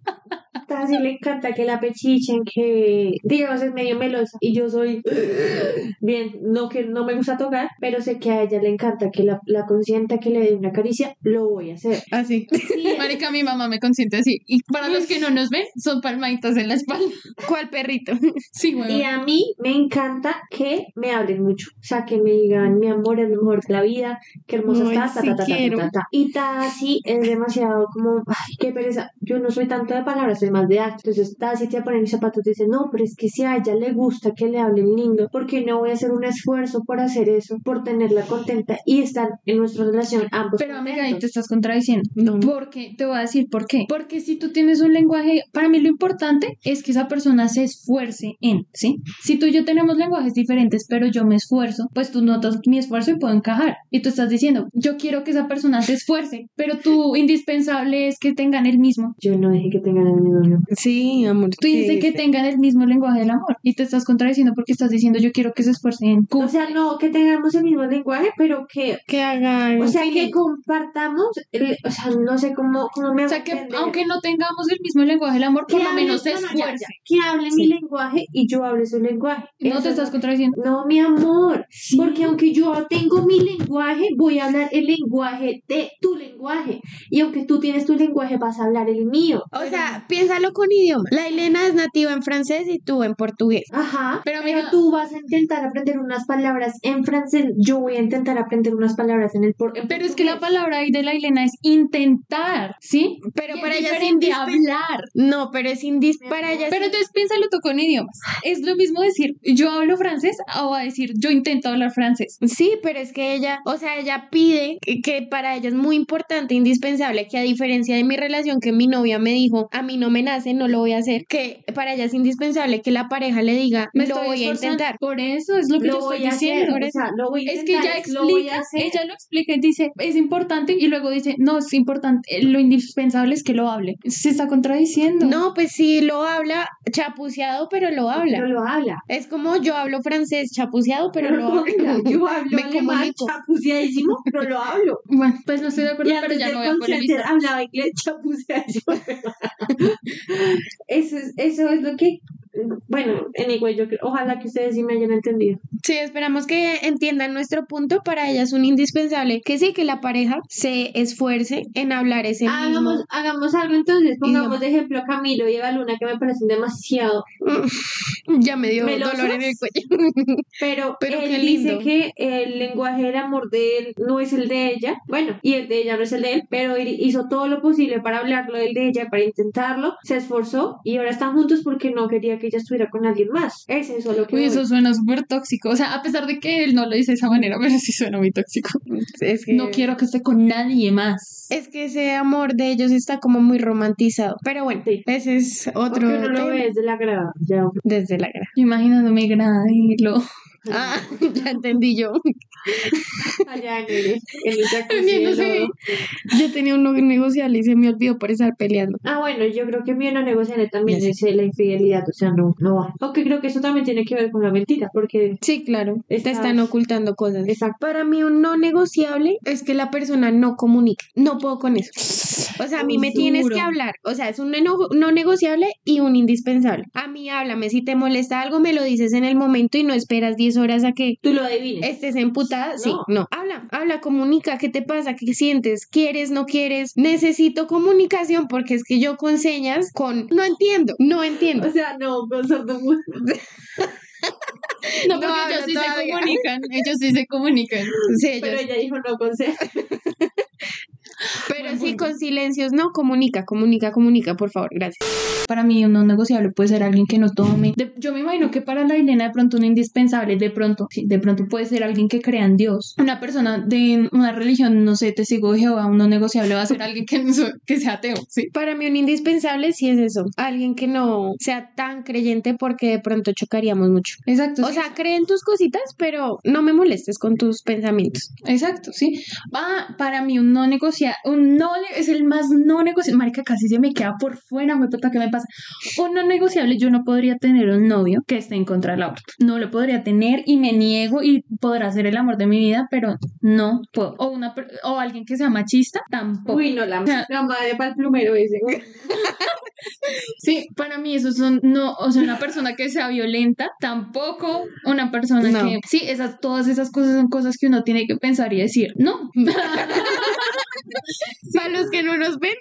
Tasi le encanta que la pechichen, que digamos es medio melosa. Y yo soy [laughs] bien, no que no me gusta tocar, pero sé que a ella le encanta que la, la consienta, que le dé una caricia, lo voy a hacer. Así. [laughs] Sí, Marica, mi mamá me consiente así. Y para los que no nos ven, son palmaditas en la espalda. [laughs] ¿Cuál perrito? Sí, güey. Y a mí me encanta que me hablen mucho. O sea, que me digan, mi amor es mejor de la vida, qué hermosa estás, ta, ta, ta, ta, quiero. ta, ta. Y Tasi es demasiado como, ay, qué pereza. Yo no soy tanto de palabras, soy más de actos. Entonces Tasi te pone mis zapatos y dice, no, pero es que si a ella le gusta que le hablen lindo, porque no voy a hacer un esfuerzo por hacer eso, por tenerla contenta y estar en nuestra relación ambos Pero amiga, ahí te estás contradiciendo. No. Porque te voy a decir por qué. Porque si tú tienes un lenguaje, para mí lo importante es que esa persona se esfuerce en, ¿sí? Si tú y yo tenemos lenguajes diferentes, pero yo me esfuerzo, pues tú notas mi esfuerzo y puedo encajar. Y tú estás diciendo, yo quiero que esa persona se esfuerce, pero tú indispensable es que tengan el mismo. Yo no dije que tengan el mismo Sí, amor. Tú dices que tengan el mismo lenguaje del amor y te estás contradiciendo porque estás diciendo, yo quiero que se esfuercen en O sea, no que tengamos el mismo lenguaje, pero que que hagan. O sea, que compartamos, el- o sea, no sé cómo, cómo me O sea que entender. aunque no tengamos el mismo lenguaje del amor, por lo menos se no, no, ya, esfuerce. ya, que hable mi lenguaje y yo hable su lenguaje. No Eso te estás es- contradiciendo. No, mi amor, porque aunque yo tengo mi lenguaje, voy a hablar el lenguaje de tu lenguaje. Y aunque tú tienes tu lenguaje, vas a hablar el mío. O sea, con idioma. La Elena es nativa en francés y tú en portugués. Ajá, Pero, pero, amiga- tú vas a intentar aprender unas palabras en francés, yo voy a intentar aprender unas palabras en el por en Pero es que la palabra ahí de la Elena es intentar, ¿sí? Pero Y para ella es indispensable. hablar. No, pero es indis para ella. Pero entonces piénsalo tú con idiomas. Es lo mismo decir yo hablo francés o a decir yo intento hablar francés. Sí, pero es que ella, o sea, ella pide que, que para ella es muy importante, indispensable, que a diferencia de mi relación que mi novia me dijo, a mí no me nace, no lo voy a hacer, que para ella es indispensable que la pareja le diga, Me lo voy a intentar. Por eso es lo que lo yo estoy a hacer, diciendo. o sea, lo voy a Es que ella explica, ella lo explica y dice, es importante y luego dice, no, es importante, eh, lo indispensable es que lo hable. Se está contradiciendo. No, pues sí lo habla chapuceado, pero lo habla. No lo habla. Es como yo hablo francés chapuceado, pero Pero lo lo hablo. habla. Yo hablo Me alemán chapuceadísimo, pero lo hablo. [laughs] Bueno, pues no estoy de acuerdo, Y pero ya no voy a polemizar. hablaba inglés chapuceadísimo. [laughs] eso, es, eso es lo que... Bueno, anyway, yo creo, ojalá que ustedes sí me hayan entendido. Sí, esperamos que entiendan nuestro punto. Para ella es un indispensable que sí, que la pareja se esfuerce en hablar ese Hagamos, mismo. hagamos algo entonces, pongamos de ejemplo a Camilo y Eva Luna que me parecen demasiado, Ya me dio ¿Melosos? dolor en el cuello. [laughs] pero, Pero él qué dice lindo. que el lenguaje del amor de él no es el de ella, bueno, y el de ella no es el de él, pero él hizo todo lo posible para hablarlo del de ella, para intentarlo, se esforzó y ahora están juntos porque no quería que ella estuviera con alguien más. Es eso lo que... Uy, voy. eso suena súper tóxico. O sea, a pesar de que él no lo dice de esa manera, [laughs] pero sí suena muy tóxico. Es que, No quiero que esté con nadie más. es que ese amor de ellos está como muy romantizado. Pero bueno, Sí. ese es otro Porque uno lo ve desde la grada, ya. desde la grada. Imaginándome grado. Ah, [laughs] ya entendí yo. Allá en el, en el no sé. Yo tenía un no negociable y se me olvidó por estar peleando. Ah, bueno, yo creo que mi no negociable también es la infidelidad, o sea, no, no va. Aunque creo que eso también tiene que ver con la mentira, porque Sí, claro. Te están ocultando cosas. Exacto. Para mí un no negociable es que la persona no comunique. No puedo con eso. O sea, a mí me tienes que hablar. O sea, es un no, no negociable y un indispensable. A mí háblame. Si te molesta algo, me lo dices en el momento y no esperas 10 horas a que tú lo adivines. estés emputada. Sí, No. Habla, habla, comunica. ¿Qué te pasa? ¿Qué sientes? ¿Quieres? ¿No quieres? Necesito comunicación porque es que yo con señas, con... No entiendo, no entiendo. O sea, no, con sordomudo. No, No porque ellos sí se comunican. Ellos sí se comunican. Sí, ellos- Pero ella dijo no con C. [laughs] Pero sí, punto. con silencios, no, comunica, comunica, comunica, por favor, gracias. Para mí, un no negociable puede ser alguien que no tome. De- yo me imagino que para la Elena, de pronto, un indispensable, de pronto, sí, de pronto puede ser alguien que crea en Dios. Una persona de una religión, no sé, testigo de Jehová, un no negociable va a ser alguien que, no que sea ateo, ¿sí? Para mí un indispensable sí es eso, alguien que no sea tan creyente porque de pronto chocaríamos mucho. Exacto. O sí. sea, cree en tus cositas, pero no me molestes con tus pensamientos. Exacto, sí. Va, para mí un no negociable, un no es el más no negociable. Marica, casi se me queda por fuera, me puta, ¿qué me pasa? Un no negociable, yo no podría tener un novio que esté en contra del aborto. No lo podría tener y me niego y podrá ser el amor de mi vida, pero no puedo. O, una, o alguien que sea machista, tampoco. Uy, no, la, O sea, la madre para el plumero ese. [laughs] Sí, para mí eso son, no, o sea, una persona que sea violenta, tampoco una persona No. que, sí, esas, todas esas cosas son cosas que uno tiene que pensar y decir, no. [laughs] Para los que no nos ven,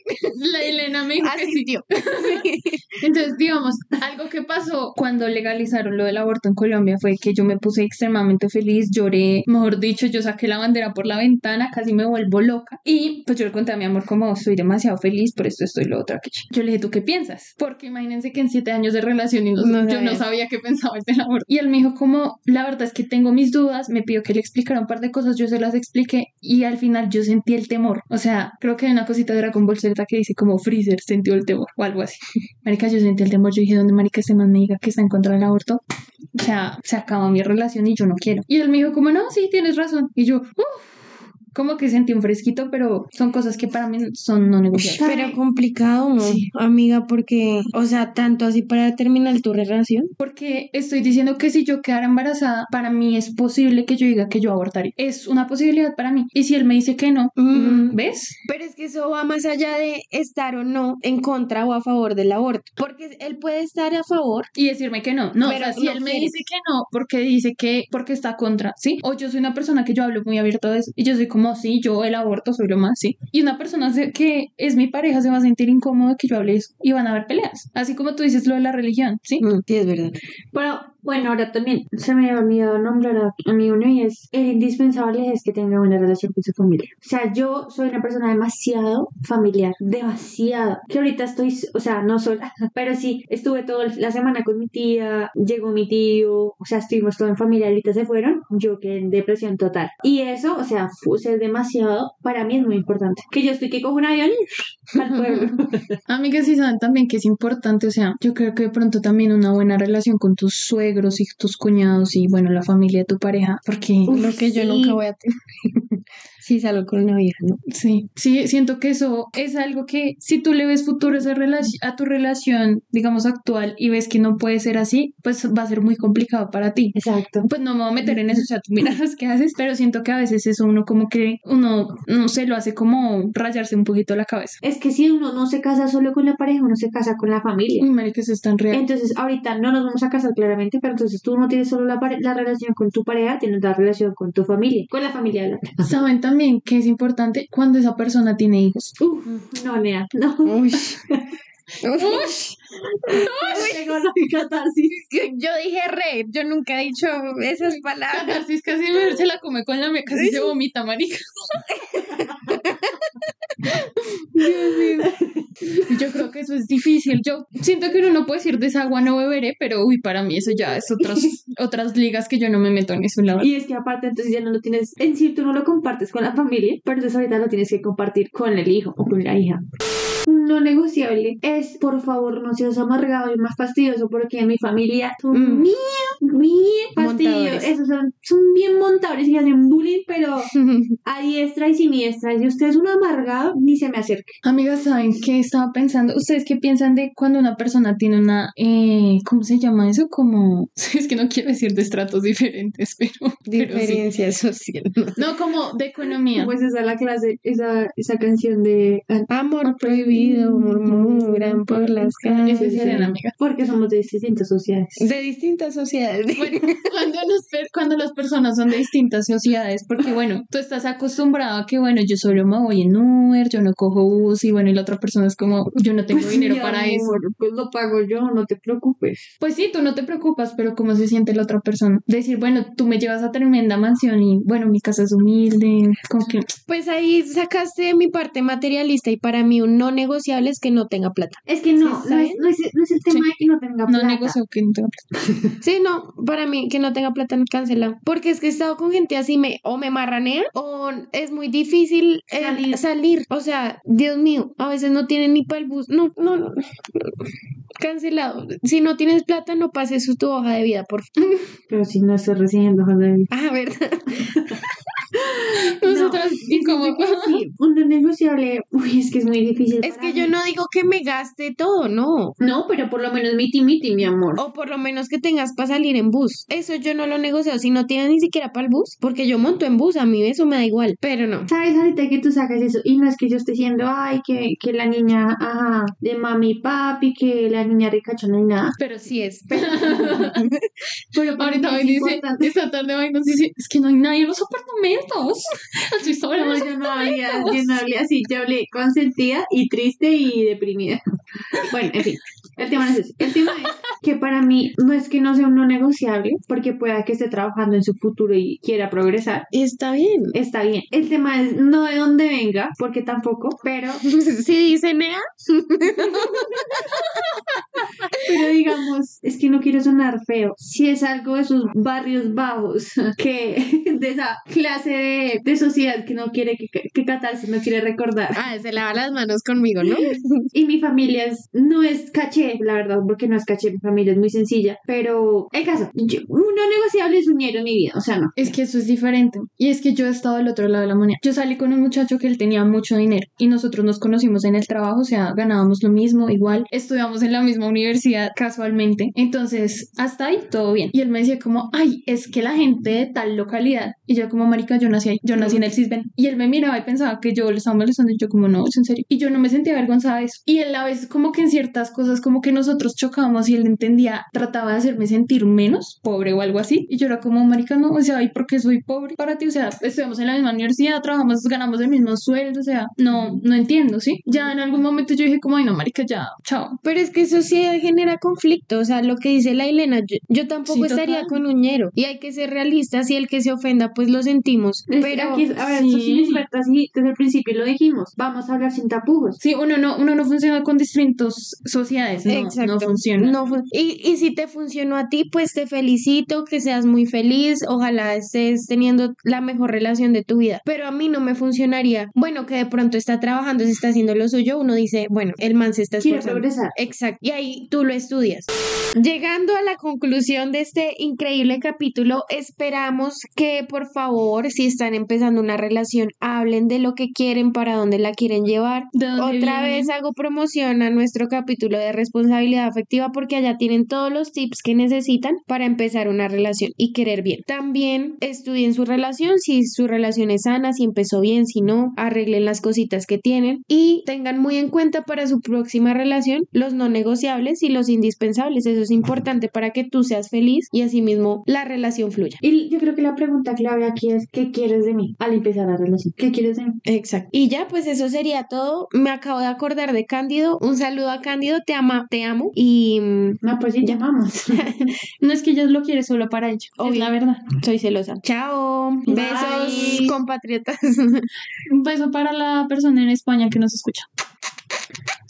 La Elena me dijo que sí. [laughs] Entonces, digamos, algo que pasó cuando legalizaron lo del aborto en Colombia fue que yo me puse extremadamente feliz, lloré, mejor dicho, yo saqué la bandera por la ventana, casi me vuelvo loca. Y pues yo le conté a mi amor como estoy demasiado feliz por esto, estoy lo otro aquí. Yo le dije, ¿tú qué piensas? Porque imagínense que en siete años de relación y no- No yo no sabía. sabía qué pensaba del aborto. Y él me dijo como, la verdad es que tengo mis dudas, me pidió que le explicara un par de cosas, yo se las expliqué y al final yo sentí el temor. O sea, creo que hay una cosita de Dragon Ball que dice como Freezer sintió el temor o algo así. [laughs] Marica, yo sentí el temor, yo dije, ¿dónde marica este man me diga que está en contra del aborto? O sea, se acabó mi relación y yo no quiero. Y él me dijo como, no, sí, tienes razón. Y yo, uff, como que sentí un fresquito, pero son cosas que para mí son no negociables. Pero complicado, ¿no? Sí. Amiga, porque, o sea, tanto así para terminar tu relación. Porque estoy diciendo que si yo quedara embarazada, para mí es posible que yo diga que yo abortaría. Es una posibilidad para mí. Y si él me dice que no, Mm. ¿ves? Pero es que eso va más allá de estar o no en contra o a favor del aborto. Porque él puede estar a favor. Y decirme que no. No, Pero o sea, si no él me dice que no, porque dice que, porque está contra, ¿sí? O yo soy una persona que yo hablo muy abierto de eso. Y yo soy como, sí, yo el aborto soy lo más, sí. Y una persona que es mi pareja se va a sentir incómodo que yo hable eso. Y van a haber peleas. Así como tú dices lo de la religión, ¿sí? Mm, sí, es verdad. Pero bueno, ahora también se me olvidado nombrar a, a mí uno y es el indispensable es que tenga una relación con su familia. O sea, yo soy una persona demasiado familiar, demasiado. Que ahorita estoy, o sea, no sola, [laughs] pero sí, estuve toda la semana con mi tía, llegó mi tío, o sea, estuvimos todo en familia, ahorita se fueron, yo quedé en depresión total. Y eso, o sea, es demasiado, para mí es muy importante. Que yo estoy que cojo un avión y [laughs] al pueblo. [laughs] Amigas, sí saben también que es importante, o sea, yo creo que de pronto también una buena relación con tus suegros y tus cuñados y bueno, la familia de tu pareja, porque Lo que yo sí. nunca voy a tener. [laughs] sí, salgo con una vieja, ¿no? sí, sí, siento que eso es algo que si tú le ves futuro a, a tu relación, digamos, actual y ves que no puede ser así, pues va a ser muy complicado para ti. Exacto. Pues no me voy a meter en eso, o sea, tú miras qué haces, pero siento que a veces eso uno como que, uno, no sé, lo hace como rayarse un poquito la cabeza. Es que si uno no se casa solo con la pareja, uno se casa con la familia. Uy, marica, eso es tan real. Entonces, ahorita no nos vamos a casar claramente, pero entonces tú no tienes solo la, la relación con tu pareja, tienes la relación con tu familia, con la familia de la. Saben también que es importante cuando esa persona tiene hijos. Uf, no, Nea, no. Uy. Tengo la catarsis. Yo dije re, yo nunca he dicho esas palabras. Catarsis casi me- se la come con la mía, casi se vomita, marica. [laughs] Dios mío. Yo creo que eso es difícil. Yo siento que uno no puede decir de esa agua no beberé, pero uy, para mí eso ya es otras, [laughs] otras ligas que yo no me meto en eso, la verdad. Y es que aparte entonces ya no lo tienes, en sí tú no lo compartes con la familia, pero entonces ahorita lo tienes que compartir con el hijo o con la hija. No negociable es, por favor, no seas amargado y más fastidioso porque en mi familia son Mm. bien, bien fastidiosos. Montadores. Esos son, son bien montadores y hacen bullying, pero [laughs] a diestra y siniestra. Si usted es un amargado, ni se me acerque. Amigas, ¿saben qué estaba pensando? ¿Ustedes qué piensan de cuando una persona tiene una, eh, ¿cómo se llama eso? Como, [laughs] es que no quiero decir de estratos diferentes, [laughs] pero, pero sí. Diferencia social. No, como de economía. Pues esa es la clase, esa, esa canción de... Amor prohibido, murmuran por las calles. Es amiga. Porque somos de distintas sociedades. De distintas sociedades. Bueno, [laughs] cuando, los per- cuando las personas son de distintas sociedades, porque bueno, tú estás acostumbrado a que, bueno, yo solo me voy en Uber, yo no cojo bus, y bueno, y la otra persona es como, yo no tengo dinero Mi para eso. amor, Pues lo pago yo, no te preocupes. Pues sí, tú no te preocupas, pero ¿cómo se siente la otra persona? Decir, bueno, tú me llevas a tremenda mansión y, bueno, mi casa es humilde, como que, Pues ahí sacaste mi parte materialista y para mí un no negociable es que no tenga plata. Es que no, ¿Sí no, es, no, es, no es el tema Sí. de que no tenga no plata. negocio que no tengo plata. [laughs] Sí, no, para mí que no tenga plata cancela. Porque es que he estado con gente así me o me marranean o es muy difícil eh, Salir. salir. O sea, Dios mío, a veces no tienen ni para el bus. No, no, no. Cancelado. Si no tienes plata, no pases tu hoja de vida, por favor. [laughs] Pero si no estoy recibiendo hojas de vida. Ah, ¿verdad? [laughs] [laughs] Nosotras, y como, Sí, un no negociable, uy, es que es muy difícil. Es que yo no digo que me gaste todo, no. No, pero por lo menos miti miti, mi amor. O por lo menos que tengas para salir en bus. Eso yo no lo negocio. Si no tienes ni siquiera para el bus, porque yo monto en bus, a mí eso me da igual. Pero no. ¿Sabes ahorita que tú sacas eso? Y no es que yo esté diciendo, ay, que, que la niña, ajá, de mami y papi, que la niña ricachona y nada. pero sí. Es. [laughs] Pero para Ahorita hoy dice, esta tarde hoy nos dice, es que no hay nadie en los apartamentos. [laughs] Así sobre No, los yo no hablé, yo no hablé así, yo hablé consentida y triste y deprimida. [laughs] Bueno, en fin, el tema no es ese. El tema es que para mí no es que no sea un no negociable, porque pueda que esté trabajando en su futuro y quiera progresar. Está bien. Está bien. El tema es no de dónde venga, porque tampoco, pero, [laughs] Si dice Nea, pero digamos, es que no quiero sonar feo. Si es algo de sus barrios bajos, que [laughs] de esa clase de, de sociedad que no quiere que, que Catarsis no quiere recordar. ah, se lava las manos conmigo, ¿no? [laughs] Y mi familia es, no es caché, la verdad, porque no es caché, mi familia es muy sencilla. Pero el caso, yo, no negociable es un dinero en mi vida, o sea, no. Es que eso es diferente. Y es que yo he estado del otro lado de la moneda. Yo salí con un muchacho que él tenía mucho dinero y nosotros nos conocimos en el trabajo, o sea, ganábamos lo mismo, igual, estudiamos en la misma universidad casualmente. Entonces, hasta ahí todo bien. Y él me decía como, ay, es que la gente de tal localidad. Y yo como, marica, yo nací ahí, yo nací en el Cisben. Y él me miraba y pensaba que yo le estaba molestando y yo como, no, es en serio. Y yo no me sentía avergonzada de eso. Y él a veces como que en ciertas cosas como que nosotros chocábamos y él entendía, trataba de hacerme sentir menos pobre o algo así. Y yo era como, marica, no, o sea, ¿y por qué soy pobre para ti? O sea, estudiamos en la misma universidad, trabajamos, ganamos el mismo sueldo, o sea, no, no entiendo, ¿sí? Ya en algún momento yo dije como, ay, no, marica, ya, chao. Pero es que eso sí genera conflicto. O sea, lo que dice la Elena, yo, yo tampoco Sí, estaría total. con un ñero. Y hay que ser realistas y el que se ofenda, pues lo sentimos. Es- Pero aquí, a ver, sí. eso sí, expertas, sí, desde el principio lo dijimos, vamos a hablar sin tapujos. Sí, uno no, uno no funciona con distintas sociedades, no, Exacto. no funciona. No fun- y, y si te funcionó a ti, pues te felicito, que seas muy feliz, ojalá estés teniendo la mejor relación de tu vida. Pero a mí no me funcionaría. Bueno, que de pronto está trabajando, se está haciendo lo suyo, uno dice, bueno, el man se está esforzando. progresar. Exacto. Y ahí tú lo estudias. Llegando a la conclusión de este increíble capítulo, esperamos que por favor, si están empezando una relación, hablen de lo que quieren, para dónde la quieren llevar. ¿De dónde Otra viene? vez hago promoción a nuestro capítulo de responsabilidad afectiva porque allá tienen todos los tips que necesitan para empezar una relación y querer bien. También estudien su relación, si su relación es sana, si empezó bien, si no, arreglen las cositas que tienen y tengan muy en cuenta para su próxima relación los no negociables y los indispensables. Eso es importante para que tú seas feliz y asimismo la relación fluya. Y yo creo que la pregunta clave aquí es, ¿qué quieres de mí? Al empezar la relación, ¿qué quieres de mí? Exacto. Y ya, pues eso sería todo. Me acabo de acordar de Cándido. Un saludo a Cándido, te ama, te amo. Y mm, No, pues sí, llamamos. [laughs] No es que ella lo quiere solo para ella, es la verdad. soy celosa. Chao. Bye. Besos, compatriotas. Un beso para la persona en España que nos escucha.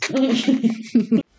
[laughs]